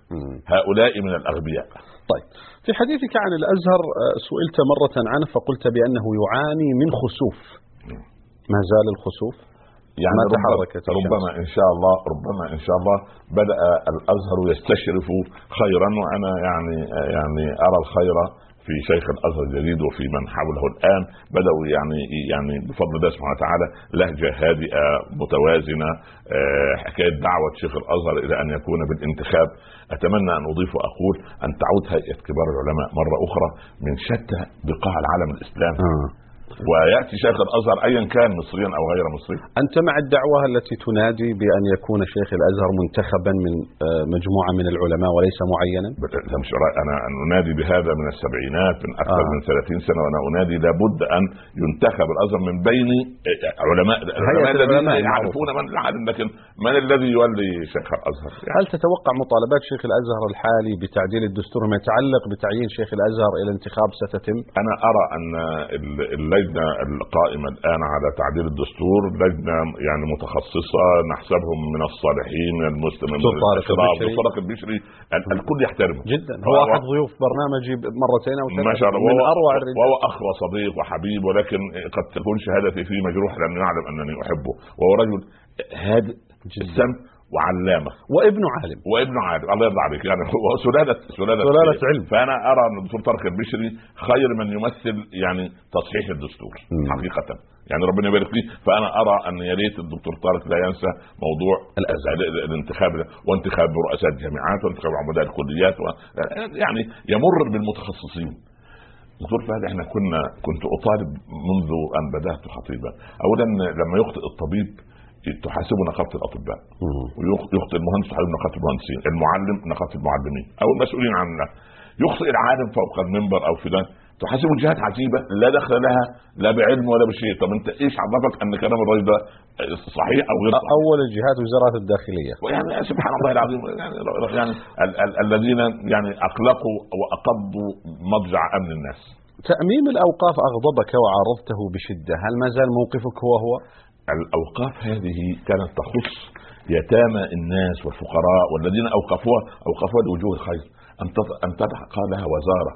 هؤلاء من الأغبياء. طيب. في حديثك عن الأزهر آه، سئلت مرة عنه فقلت بأنه يعاني من خسوف. ما زال الخسوف؟ يعني تحركت. ربما إن شاء الله ربما إن شاء الله بدأ الأزهر يستشرف خيرا وأنا يعني يعني أرى الخير في شيخ الأزهر الجديد وفي من حوله الآن بدأوا يعني يعني بفضل الله سبحانه وتعالى لهجة هادئة متوازنة آه، حكاية دعوة شيخ الأزهر إلى أن يكون بالانتخاب أتمنى أن أضيف وأقول أن تعود هيئة كبار العلماء مرة أخرى من شتى بقاع العالم الإسلامي آه. ويأتي شيخ الأزهر ايا كان مصريا أو غير مصري. أنت مع الدعوة التي تنادي بأن يكون شيخ الأزهر منتخبا من آه، مجموعة من العلماء وليس معينا؟ مش أنا أنادي بهذا من السبعينات من أكثر آه. من 30 سنة وأنا أنادي لابد أن ينتخب الأزهر من بين علماء العلماء الذين يعرفون من العالم لكن من الذي يولي شيخ الأزهر؟ يعني هل تتوقع مطالبات شيخ الأزهر الحالي بتعديل الدستور ما يتعلق بتعيين شيخ الأزهر إلى انتخاب ستتم؟ أنا أرى أن ال- اللجنه القائمه الآن على تعديل الدستور لجنة يعني متخصصة نحسبهم من الصالحين من المسلمين دكتور طارق البشري. الكل يحترمه. جدا. هو أحد ضيوف برنامجي مرتين أو ثلاث ما شاء الله. من أروع الرجال. وهو أخ وصديق وحبيب ولكن قد تكون شهادتي فيه مجروح لأنه يعلم أنني أحبه. وهو رجل هادئ جدا. وعلامة. وابن عالم. وابن عالم. الله يرضى عليك. يعني هو سلاله سلالة سلالة علم. فأنا أرى أن الدكتور طارق البشري خير من يمثل يعني تصحيح الدستور مم. حقيقة. يعني ربنا يبارك فيه فأنا أرى أن يا ريت الدكتور طارق لا ينسى موضوع الانتخاب وانتخاب رؤساء الجامعات وانتخاب عمداء الكليات و... يعني يمر بالمتخصصين. دكتور فهد إحنا كنا كنت أطالب منذ أن بدأت خطيبا. اولا لما يخطئ الطبيب تحاسبه نقابة الأطباء. ويخطئ المهندس تحاسبه نقابة المهندسين. المعلم نقابة المعلمين. أو المسؤولين عن يخطئ العالم فوق المنبر أو ده تحاسبه جهات عجيبة. لا دخل لها لا بعلم ولا بشيء. طب أنت إيش عرفك أن كلام الراجل ده صحيح أو غير صحيح؟ أول الجهات وزارات الداخلية. ويعني سبحان الله العظيم. يعني, يعني ال- ال- الذين يعني أقلقوا وأقضوا مضجع أمن الناس. تأميم الأوقاف أغضبك وعارضته بشدة. هل ما زال موقفك هو هو؟ الأوقاف هذه كانت تخص يتامى الناس والفقراء والذين أوقفوها أوقفوها لوجوه الخير. أن أن تبقى لها وزارة.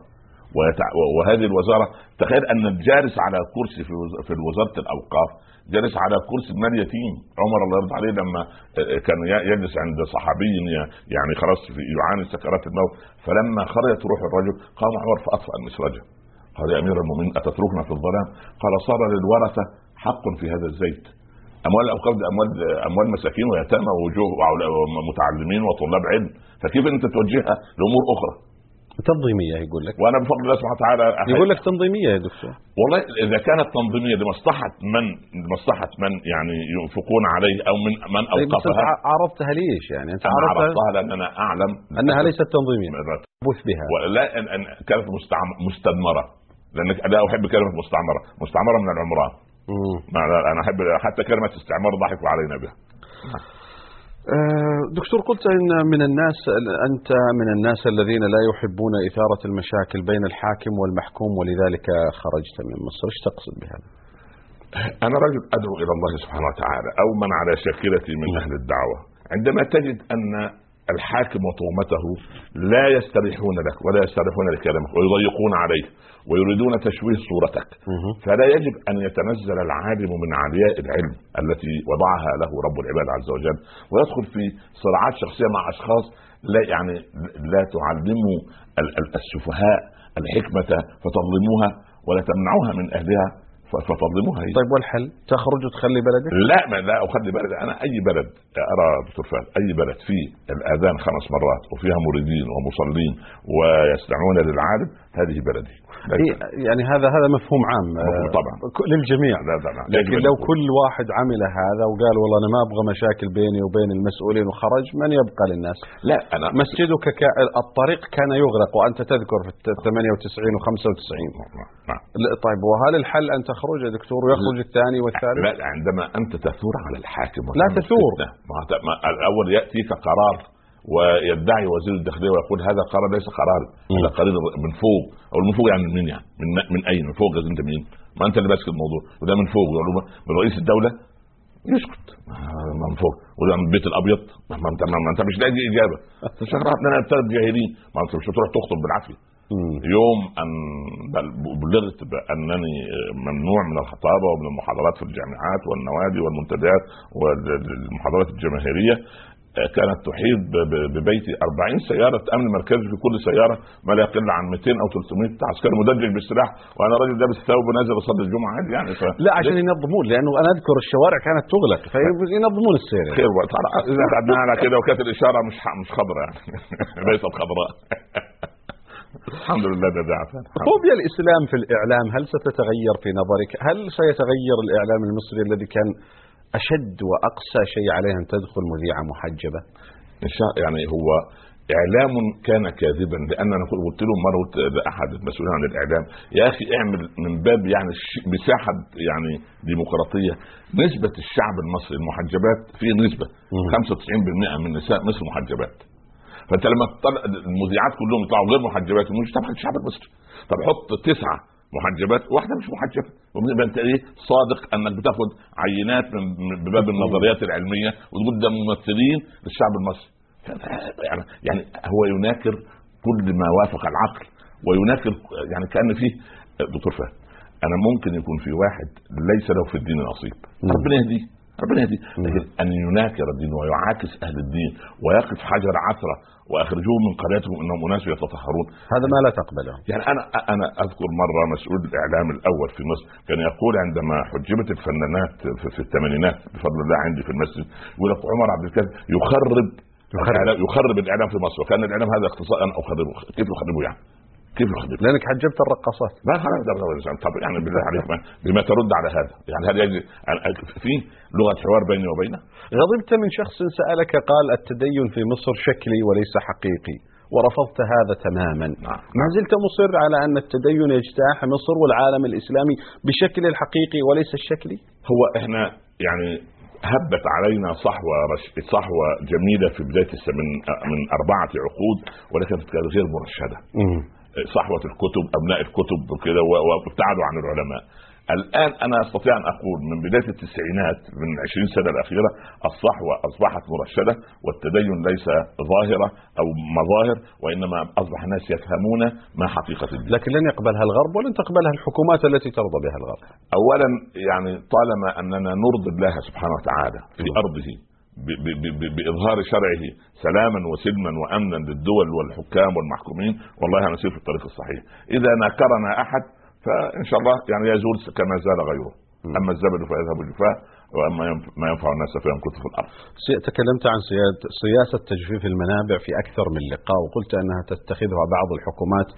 ويتع... وهذه الوزارة تخيل أن الجالس على كرسي في وز... في وزارة الأوقاف جالس على كرسي مال يتيم عمر الله يرضى عليه لما كان ي- يجلس عند صحابي يعني خلاص يعاني سكرات الموت. فلما خرجت روح الرجل قام عمر فأطفأ المسرجة. قال يا أمير المؤمنين أتتركنا في الظلام؟ قال صار للورثة حق في هذا الزيت. أموال الاوقاف دي أموال أموال مساكين ويتامى ووجوه ومتعلمين وطلاب علم. فكيف أنت توجهها لأمور أخرى؟ تنظيمية يقول لك. وأنا بفضل الله سبحانه وتعالى يقول لك تنظيمية يا دكتور. والله إذا كانت تنظيمية لمصلحه من لمصلحه من يعني ينفقون عليه أو من من طيب أوقفها؟ ع- عرفتها ليش يعني؟ أنت أنا عرفتها عرفتها لأن أنا أعلم أنها ليست تنظيمية. بث بها. ولا إن إن كانت مستعم- مستدمرة. لأن لا أحب كلمة مستعمرة. مستعمرة من العمران. أنا أحب حتى كلمة استعمار ضحكوا علينا بها. آه، دكتور قلت إن من الناس أنت من الناس الذين لا يحبون إثارة المشاكل بين الحاكم والمحكوم ولذلك خرجت من مصر، إيش تقصد بهذا؟ أنا رجل أدعو إلى الله سبحانه وتعالى أو من على شاكلتي من أهل الدعوة. عندما تجد أن الحاكم وطغمته لا يستريحون لك ولا يستريحون لكلامك ويضيقون عليك ويريدون تشويه صورتك فلا يجب أن يتنزل العالم من علياء العلم التي وضعها له رب العباد عز وجل ويدخل في صراعات شخصية مع أشخاص لا يعني لا تعلموا ال- ال- السفهاء الحكمة فتظلموها ولا تمنعوها من أهلها فتظلموها هي. طيب والحل؟ تخرج وتخلي بلدك؟ لا ما لا أخلي بلد أنا أي بلد أرى دكتور فهد أي بلد فيه الآذان خمس مرات وفيها مريدين ومصلين ويستمعون للعالم هذه بلدي إيه يعني هذا هذا مفهوم عام مفهوم آه، طبعا. ك- للجميع لا لا لكن لو كل واحد عمل هذا وقال والله أنا ما أبغى مشاكل بيني وبين المسؤولين وخرج من يبقى للناس؟ لا أنا مسجدك ك... الطريق كان يغلق وأنت تذكر في الت- 98 و95 نعم. طيب وهل الحل أن تخرج يا دكتور ويخرج الثاني والثالث؟ لا عندما أنت تثور على الحاكم لا تثور. فتنة، ما ما الأول ياتيك قرار ويدعي وزير الداخلية ويقول هذا قرار ليس قراري. هذا قرار من فوق. أو من فوق يعني من مين يعني من, من أين؟ من فوق انت مين ما أنت اللي ماسك الموضوع. وده من فوق. من رئيس الدولة يسكت. آه، من فوق. وده من البيت الأبيض. ما انت ما أنت مش لاقي إجابة. شغلات لنا ثلاث جاهلين. ما أنت مش هتروح تخطب بالعافية. يوم ان بل بلغت بأنني ممنوع من الخطابة ومن المحاضرات في الجامعات والنوادي والمنتديات والمحاضرات الجماهيرية. آه، كانت تحيط ببيتي 40 سيارة أمن مركزي في كل سيارة ما لا يقل عن 200 أو 300 عسكري مدجج بالسلاح وأنا راجل لابس ثوب ونازل اصلي الجمعة عادي يعني ف... لا عشان ينظمون لأنه أنا أذكر الشوارع كانت تغلق فينظمون السير. خير وقت. إذا خدناها على كده وكانت الإشارة مش ح- مش خضراء يعني. ليست خضراء الحمد لله ده. فوبيا الإسلام في الإعلام هل ستتغير في نظرك؟ هل سيتغير الإعلام المصري الذي كان أشد واقسى شيء عليه أن تدخل مذيعة محجبة؟ ان شاء يعني هو إعلام كان كاذبا لأن أنا قلت له مرة قلت لاحد المسؤولين عن الإعلام يا أخي اعمل من باب يعني مساحة يعني ديمقراطية. نسبة الشعب المصري المحجبات في نسبة 95% من نساء مصر محجبات. فأنت لما تطلع المذيعات كلهم يطلعوا غير محجبات مش تبع الشعب المصري. طب حط تسعة محجبات واحدة مش محجبة. يبقى انت إيه؟ صادق أنك بتاخد عينات من باب النظريات العلمية وتقول ده ممثلين للشعب المصري. يعني يعني هو يناكر كل ما وافق العقل ويناكر يعني كأن فيه دكتور فهد أنا ممكن يكون في واحد ليس له في الدين نصيب ربنا يهديه. ربنا يهديه لكن أن يناكر الدين ويعاكس أهل الدين ويقف حجر عثرة واخرجوهم من قريتهم إنهم أناس يتطهرون. هذا ما لا تقبله. يعني أنا أنا أذكر مرة مسؤول الإعلام الأول في مصر كان يقول عندما حجبت الفنانات في, الثمانينات بفضل الله عندي في المسجد يقول لك عمر عبد الكريم يخرب يخرب. يخرب الإعلام في مصر وكان الإعلام هذا اختصاص أنا اخربه كيف يخربه يعني؟ كيف يخربه؟ لأنك حجبت الرقاصات. ما ده- طب يعني بالله عليك ما- بما ترد على هذا. يعني هل يجب أن- في لغة حوار بيني وبينه؟ غضبت من شخص سألك قال التدين في مصر شكلي وليس حقيقي ورفضت هذا تماما. نعم. ما زلت مصر على أن التدين يجتاح مصر والعالم الإسلامي بشكل الحقيقي وليس الشكلي؟ هو إحنا يعني هبت علينا صحوة رش... صحوة جميلة في بداية من من أربعة عقود ولكن كانت غير مرشدة. صحوة الكتب أبناء الكتب وكده وابتعدوا عن العلماء. الآن أنا أستطيع أن أقول من بداية التسعينات من 20 سنة الأخيرة الصحوة أصبحت مرشدة والتدين ليس ظاهرة أو مظاهر وإنما أصبح الناس يفهمون ما حقيقة الدين. لكن لن يقبلها الغرب ولن تقبلها الحكومات التي ترضى بها الغرب. اولا يعني طالما أننا نرضي الله سبحانه وتعالى في أرضه ب- ب- بإظهار شرعه سلاما وسلما وأمنا للدول والحكام والمحكومين والله هنسير في الطريق الصحيح. إذا ناكرنا أحد فإن شاء الله يعني يزول كما زال غيره. أما الزبد فيذهب جفاء وأما ما ينفع الناس فيمكث في الأرض. تكلمت عن سياسة تجفيف المنابع في أكثر من لقاء وقلت أنها تتخذها بعض الحكومات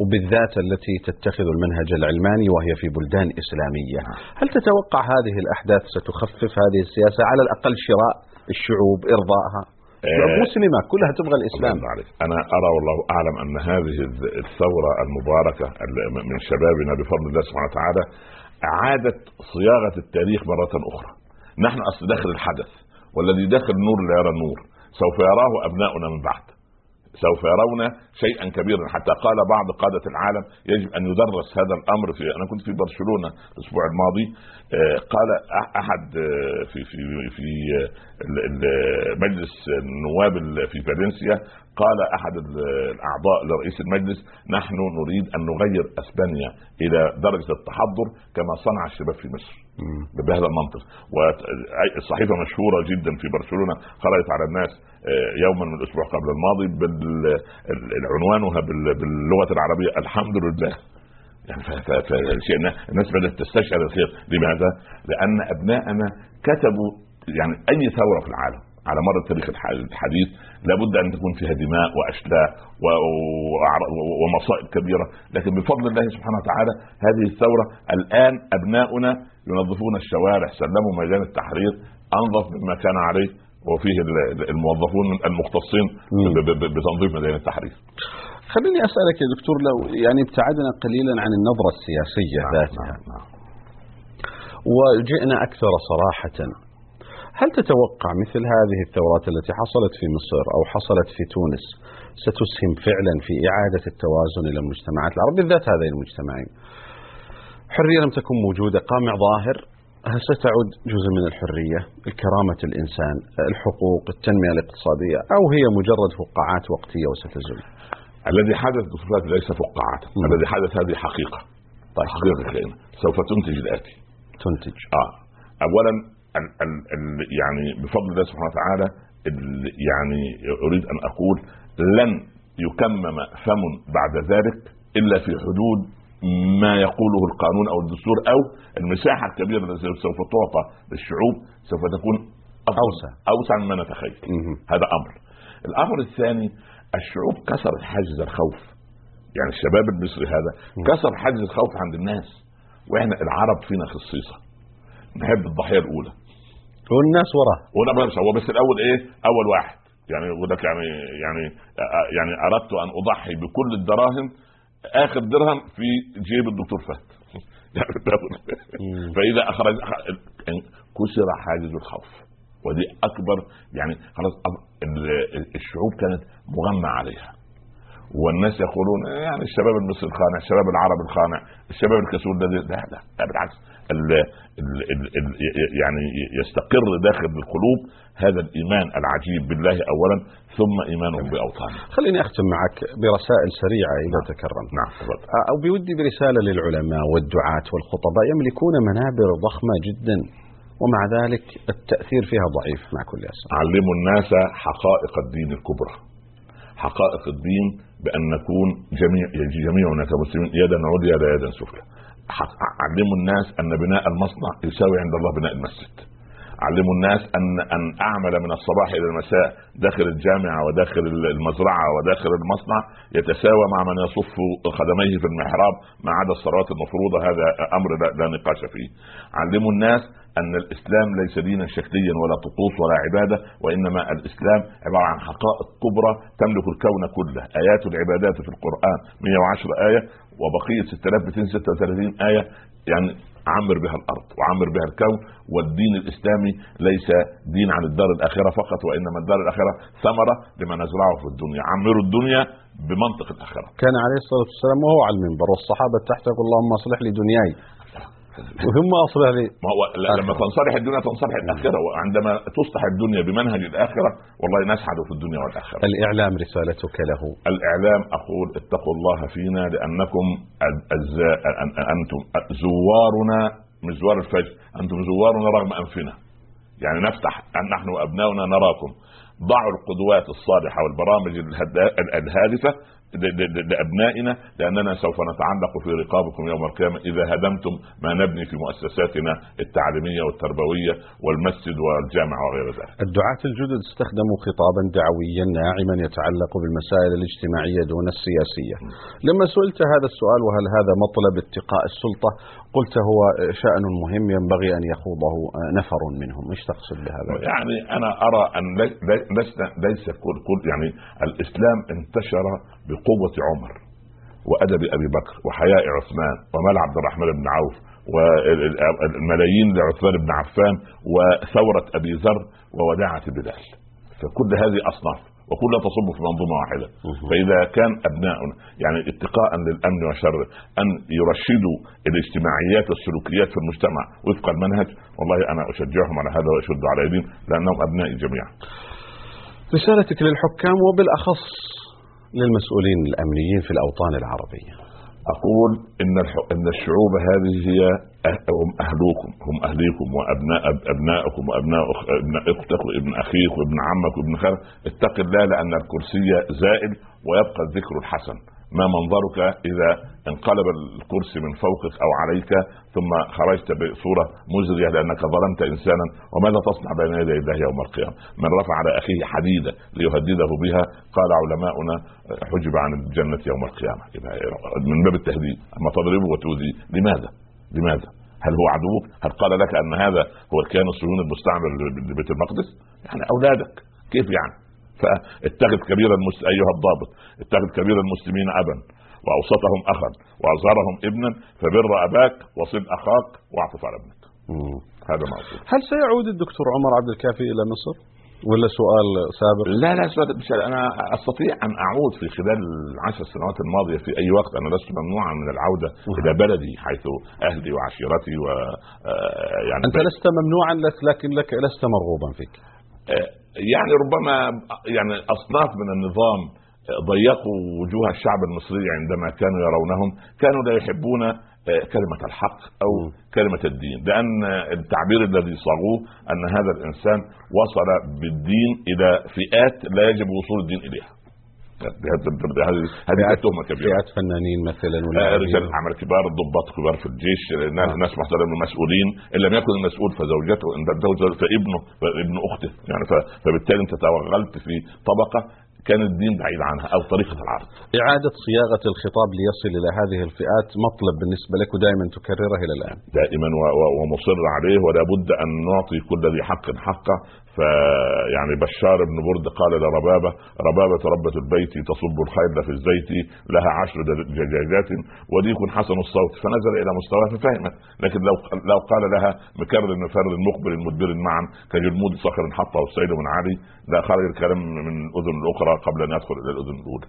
وبالذات التي تتخذ المنهج العلماني وهي في بلدان إسلامية. هل تتوقع هذه الأحداث ستخفف هذه السياسة على الأقل شراء الشعوب إرضائها شعوب آه، مسلمة كلها تبغى الإسلام الله عليك. أنا أرى والله أعلم أن هذه الثورة المباركة ال- من شبابنا بفضل الله سبحانه وتعالى أعادت صياغة التاريخ مرة أخرى. نحن أصل داخل الحدث والذي داخل النور لا يرى النور سوف يراه أبناؤنا من بعد. سوف يرون شيئا كبيرا. حتى قال بعض قادة العالم يجب أن يدرس هذا الأمر في أنا كنت في برشلونة الأسبوع الماضي. آه، قال أح- أحد آه، في في في آه، مجلس النواب ال- في فالنسيا قال أحد ال- الأعضاء لرئيس المجلس نحن نريد أن نغير أسبانيا إلى درجة التحضر كما صنع الشباب في مصر. بهذا المنطق. والصحيفة مشهورة جدا في برشلونة خرجت على الناس آه، يوما من الأسبوع قبل الماضي عنوانها بال- باللغة العربية الحمد لله. يعني الناس بدأت تستشعر الخير. لماذا؟ لأن أبناءنا كتبوا يعني أي ثورة في العالم. على مر التاريخ الح- الحديث لابد أن تكون فيها دماء وأشلاء ومصائب كبيرة، لكن بفضل الله سبحانه وتعالى هذه الثورة الآن أبناؤنا ينظفون الشوارع، سلموا ميدان التحرير أنظف مما كان عليه وفيه ال- الموظفون المختصين بتنظيف ميدان التحرير. خليني أسألك يا دكتور لو يعني ابتعدنا قليلا عن النظرة السياسية ذاتها نعم، نعم. وجئنا أكثر صراحة هل تتوقع مثل هذه الثورات التي حصلت في مصر أو حصلت في تونس ستسهم فعلا في إعادة التوازن إلى المجتمعات العربية؟ بالذات هذين المجتمعين. حرية لم تكن موجودة. قامع ظاهر. ستعود جزء من الحرية؟ الكرامة الإنسان الحقوق التنمية الاقتصادية أو هي مجرد فقاعات وقتية وستزول؟ الذي حدث دكتور ليس فقاعات، مم. الذي حدث هذه حقيقة. طيب حقيقة كائنه سوف تنتج الآتي. تنتج. آه. اولا ال ال ال يعني بفضل الله سبحانه وتعالى ال يعني أريد أن أقول لن يكمم فم بعد ذلك إلا في حدود ما يقوله القانون أو الدستور أو المساحة الكبيرة التي سوف تعطى للشعوب سوف تكون أوسع. أوسع. مما نتخيل. هذا أمر. الأمر الثاني الشعوب كسرت حاجز الخوف. يعني الشباب المصري هذا كسر حاجز الخوف عند الناس. وإحنا العرب فينا خصيصة. نحب الضحية الأولى. والناس وراه ولا بس هو بس الأول إيه؟ أول واحد. يعني يقول لك يعني يعني يعني أردت أن أضحي بكل الدراهم. آخر درهم في جيب الدكتور فهد. يعني فإذا أخرج كسر حاجز الخوف. ودي أكبر يعني خلاص ال- الشعوب كانت مغمى عليها. والناس يقولون يعني الشباب المصري الخانع الشباب العربي الخانع الشباب الكسول ده لا لا, لا بالعكس ال ال ال ال يعني يستقر داخل القلوب هذا الإيمان العجيب بالله اولا ثم إيمانهم بأوطانه. خليني أختم معك برسائل سريعة إذا تكرمت. نعم تفضل. أو بودي برسالة للعلماء والدعاة والخطباء يملكون منابر ضخمة جدا ومع ذلك التأثير فيها ضعيف مع كل أسف. علموا الناس حقائق الدين الكبرى. حقائق الدين بأن نكون جميع جميعنا كمسلمين يدا عليا لا يدا سفلى. علموا الناس أن بناء المصنع يساوي عند الله بناء المسجد. علموا الناس ان أن أعمل من الصباح إلى المساء داخل الجامعة وداخل المزرعة وداخل المصنع يتساوى مع من يصف قدميه في المحراب ما عدا الصلوات المفروضة. هذا أمر لا نقاش فيه. علموا الناس أن الإسلام ليس دينا شكليا ولا طقوس ولا عبادة وإنما الإسلام عبارة عن حقائق كبرى تملك الكون كله، آيات العبادات في القرآن 110 آية وبقية 6236 آية يعني عمر بها الأرض وعمر بها الكون. والدين الإسلامي ليس دين عن الدار الآخرة فقط وإنما الدار الآخرة ثمرة لما نزرعه في الدنيا. عمروا الدنيا بمنطق الآخرة. كان عليه الصلاة والسلام وهو على المنبر والصحابة تحت يقول اللهم اصلح لي دنياي وهم أصلح لي ما هو لما تنصلح الدنيا تنصلح الآخرة وعندما تصلح الدنيا بمنهج الآخرة والله نسعد في الدنيا والآخرة. الإعلام رسالتك له. الإعلام أقول اتقوا الله فينا لأنكم أنتم زوارنا مش زوار الفجر أنتم زوارنا رغم أنفنا. يعني نفتح نحن وأبناؤنا نراكم. ضعوا القدوات الصالحة والبرامج الهادفة لأبنائنا لأننا سوف نتعلق في رقابكم يوم القيامة إذا هدمتم ما نبني في مؤسساتنا التعليمية والتربوية والمسجد والجامع وغير ذلك. الدعاة الجدد استخدموا خطابا دعويا ناعما يتعلق بالمسائل الاجتماعية دون السياسية. لما سئلت هذا السؤال وهل هذا مطلب اتقاء السلطة قلت هو شأن مهم ينبغي أن يخوضه نفر منهم. إيش تقصد بهذا؟ يعني أنا أرى أن ليس كل كل يعني الإسلام انتشر بقوه عمر وأدب أبي بكر وحياء عثمان ومال عبد الرحمن بن عوف والملايين لعثمان بن عفان وثورة أبي ذر ووداعة بلال. فكل هذه أصناف وكلها تصب في منظومة واحدة. فإذا كان ابناؤنا يعني اتقاء للأمن وشره أن يرشدوا الاجتماعيات والسلوكيات في المجتمع وفق المنهج والله أنا أشجعهم على هذا وأشد على ايديهم لأنهم ابنائي جميعا. رسالتك للحكام وبالأخص. للمسؤولين الأمنيين في الأوطان العربية. أقول إن إن الشعوب هذه هي أه- هم أهلوكم هم أهليكم وابناء ابنائكم وأبناء ابن أختك وابن أخيك وابن عمك وابن خالك. اتق الله لأن الكرسي زائل ويبقى الذكر الحسن. ما منظرك إذا انقلب الكرسي من فوقك أو عليك ثم خرجت بصورة مزرية لأنك ظلمت إنسانا وماذا تصنع بين يدي الله يوم القيامة؟ من رفع على أخيه حديده ليهدده بها قال علماؤنا حجب عن الجنة يوم القيامة من باب التهديد أما تضربه وتؤذيه لماذا؟ لماذا؟ هل هو عدوك؟ هل قال لك أن هذا هو الكيان الصهيوني المستعمر لبيت المقدس؟ يعني أولادك كيف يعني؟ فاتخذ كبير المس... أيها الضابط اتخذ كبير المسلمين ابا وأوسطهم اخا وأصغرهم ابنا فبر أباك وصل أخاك وأعطف على ابنك. مم. هذا ما أقول. هل سيعود الدكتور عمر عبد الكافي إلى مصر؟ ولا سؤال سابق؟ لا لا سؤال بس أنا أستطيع أن أعود في خلال العشر سنوات الماضية في أي وقت. أنا لست ممنوعا من العودة إلى بلدي حيث أهلي وعشيرتي و آه، يعني أنت لست ممنوعا لك لكن لك لست مرغوبا فيك. آه، يعني ربما يعني أصناف من النظام ضيقوا وجوه الشعب المصري عندما كانوا يرونهم كانوا لا يحبون آه، كلمة الحق أو. كلمة الدين لأن التعبير الذي صاغوه أن هذا الإنسان وصل بالدين إلى فئات لا يجب وصول الدين إليها هذه التهمة كبيرة. فئات فنانين مثلا آه، ولا رجال الاعمال كبار الضباط كبار في الجيش ناس آه. ناس محترمين مسؤولين إن لم يكن المسؤول فزوجته إن زوجته فابنه فابن أخته. يعني فبالتالي أنت توغلت في طبقة كان الدين بعيد عنها أو طريقة العرض. إعادة صياغة الخطاب ليصل إلى هذه الفئات مطلب بالنسبة لك ودائما تكرره إلى الآن. دائما ومصر عليه ولا بد أن نعطي كل ذي حق حقه. فيعني بشار بن برد قال لربابة ربابة ربة البيت تصب الخيل في الزيت لها عشر دجاجات وديك حسن الصوت فنزل إلى مستواه ففهمت لكن لو لو قال لها مكرر مفر مقبل مدبر معا كجلمود صخر حطه السيل من عالي لا خرج الكلام من الأذن الأخرى قبل أن يدخل إلى الأذن الأولى.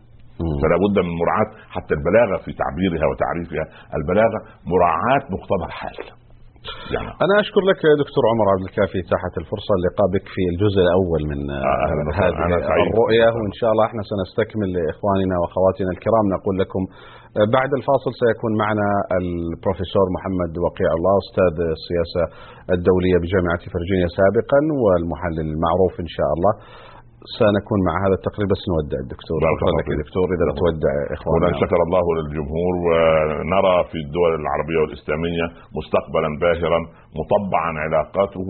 فلا بد من مراعاة حتى البلاغة في تعبيرها وتعريفها البلاغة مراعاة مقتضى الحال يعني أنا أشكر لك يا دكتور عمر عبد الكافي تحت الفرصة اللقاء بك في الجزء الأول من آه، وسهلاً. هذه. الرؤية وإن شاء الله إحنا سنستكمل لإخواننا وأخواتنا الكرام نقول لكم آه، بعد الفاصل سيكون معنا البروفيسور محمد وقيع الله أستاذ السياسة الدولية بجامعة فرجينيا سابقا والمحلل المعروف إن شاء الله سنكون مع هذا التقرير بس نودع الدكتور. شكرا لك يا. دكتور. إذا تودع ولا إخواننا شكر الله للجمهور ونرى في الدول العربية والإسلامية مستقبلا باهرا مطبعا علاقاته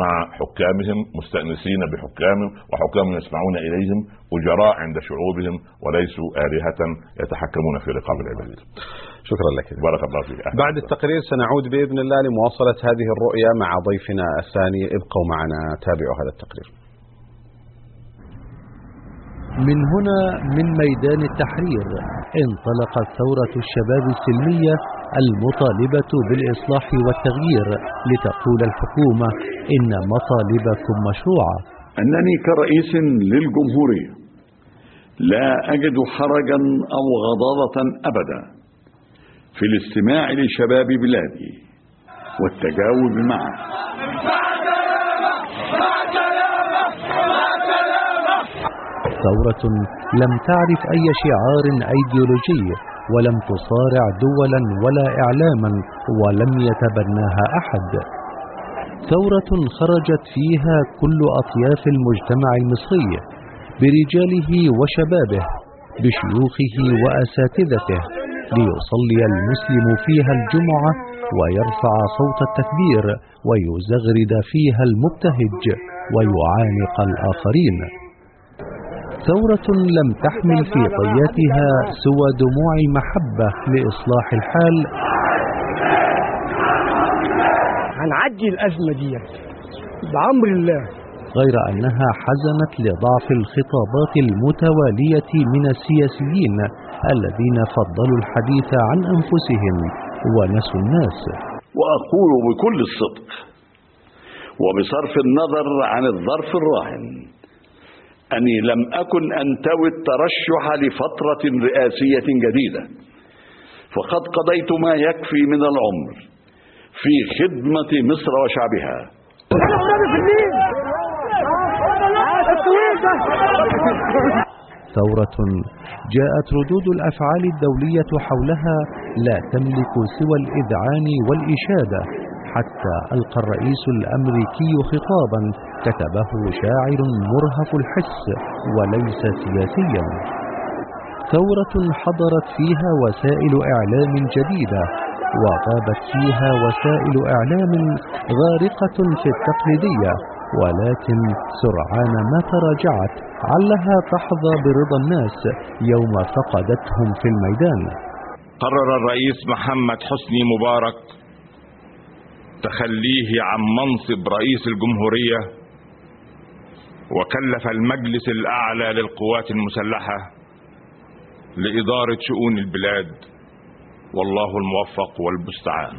مع حكامهم مستأنسين بحكامهم وحكامهم يسمعون إليهم أجراء عند شعوبهم وليسوا آلهة يتحكمون في رقاب العباد. شكرا لك. بارك الله فيك. بعد التقرير سنعود بإذن الله لمواصلة هذه الرؤية مع ضيفنا الثاني. ابقوا معنا تابعوا هذا التقرير. من هنا من ميدان التحرير انطلقت ثورة الشباب السلمية المطالبة بالإصلاح والتغيير لتقول الحكومة إن مطالبكم مشروعة. أنني كرئيس للجمهورية لا أجد حرجا أو غضاضة أبدا في الاستماع لشباب بلادي والتجاوب معه. ثورة لم تعرف أي شعار أيديولوجي ولم تصارع دولا ولا إعلاما ولم يتبناها أحد. ثورة خرجت فيها كل أطياف المجتمع المصري برجاله وشبابه بشيوخه وأساتذته ليصلي المسلم فيها الجمعة ويرفع صوت التكبير ويزغرد فيها المبتهج ويعانق الآخرين. ثورة لم تحمل في طياتها سوى دموع محبة لإصلاح الحال. هنعدي الأزمة دي بأمر الله. غير أنها حزنت لضعف الخطابات المتوالية من السياسيين الذين فضلوا الحديث عن أنفسهم ونسوا الناس. وأقول بكل الصدق وبصرف النظر عن الظرف الراهن أني لم أكن أنتوي الترشح لفترة رئاسية جديدة. فقد قضيت ما يكفي من العمر في خدمة مصر وشعبها. ثورة جاءت ردود الأفعال الدولية حولها لا تملك سوى الإذعان والإشادة حتى ألقى الرئيس الأمريكي خطابا كتبه شاعر مرهف الحس وليس سياسيا. ثورة حضرت فيها وسائل إعلام جديدة وغابت فيها وسائل إعلام غارقة في التقليدية ولكن سرعان ما تراجعت علها تحظى برضا الناس يوم فقدتهم في الميدان. قرر الرئيس محمد حسني مبارك تخليه عن منصب رئيس الجمهورية وكلف المجلس الأعلى للقوات المسلحة لإدارة شؤون البلاد والله الموفق والمستعان.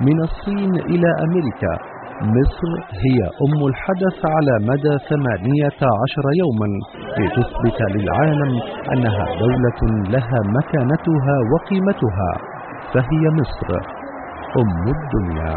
من الصين إلى أمريكا. مصر هي أم الحدث على مدى ثمانية عشر يوما لتثبت للعالم أنها دولة لها مكانتها وقيمتها فهي مصر. أم الدنيا.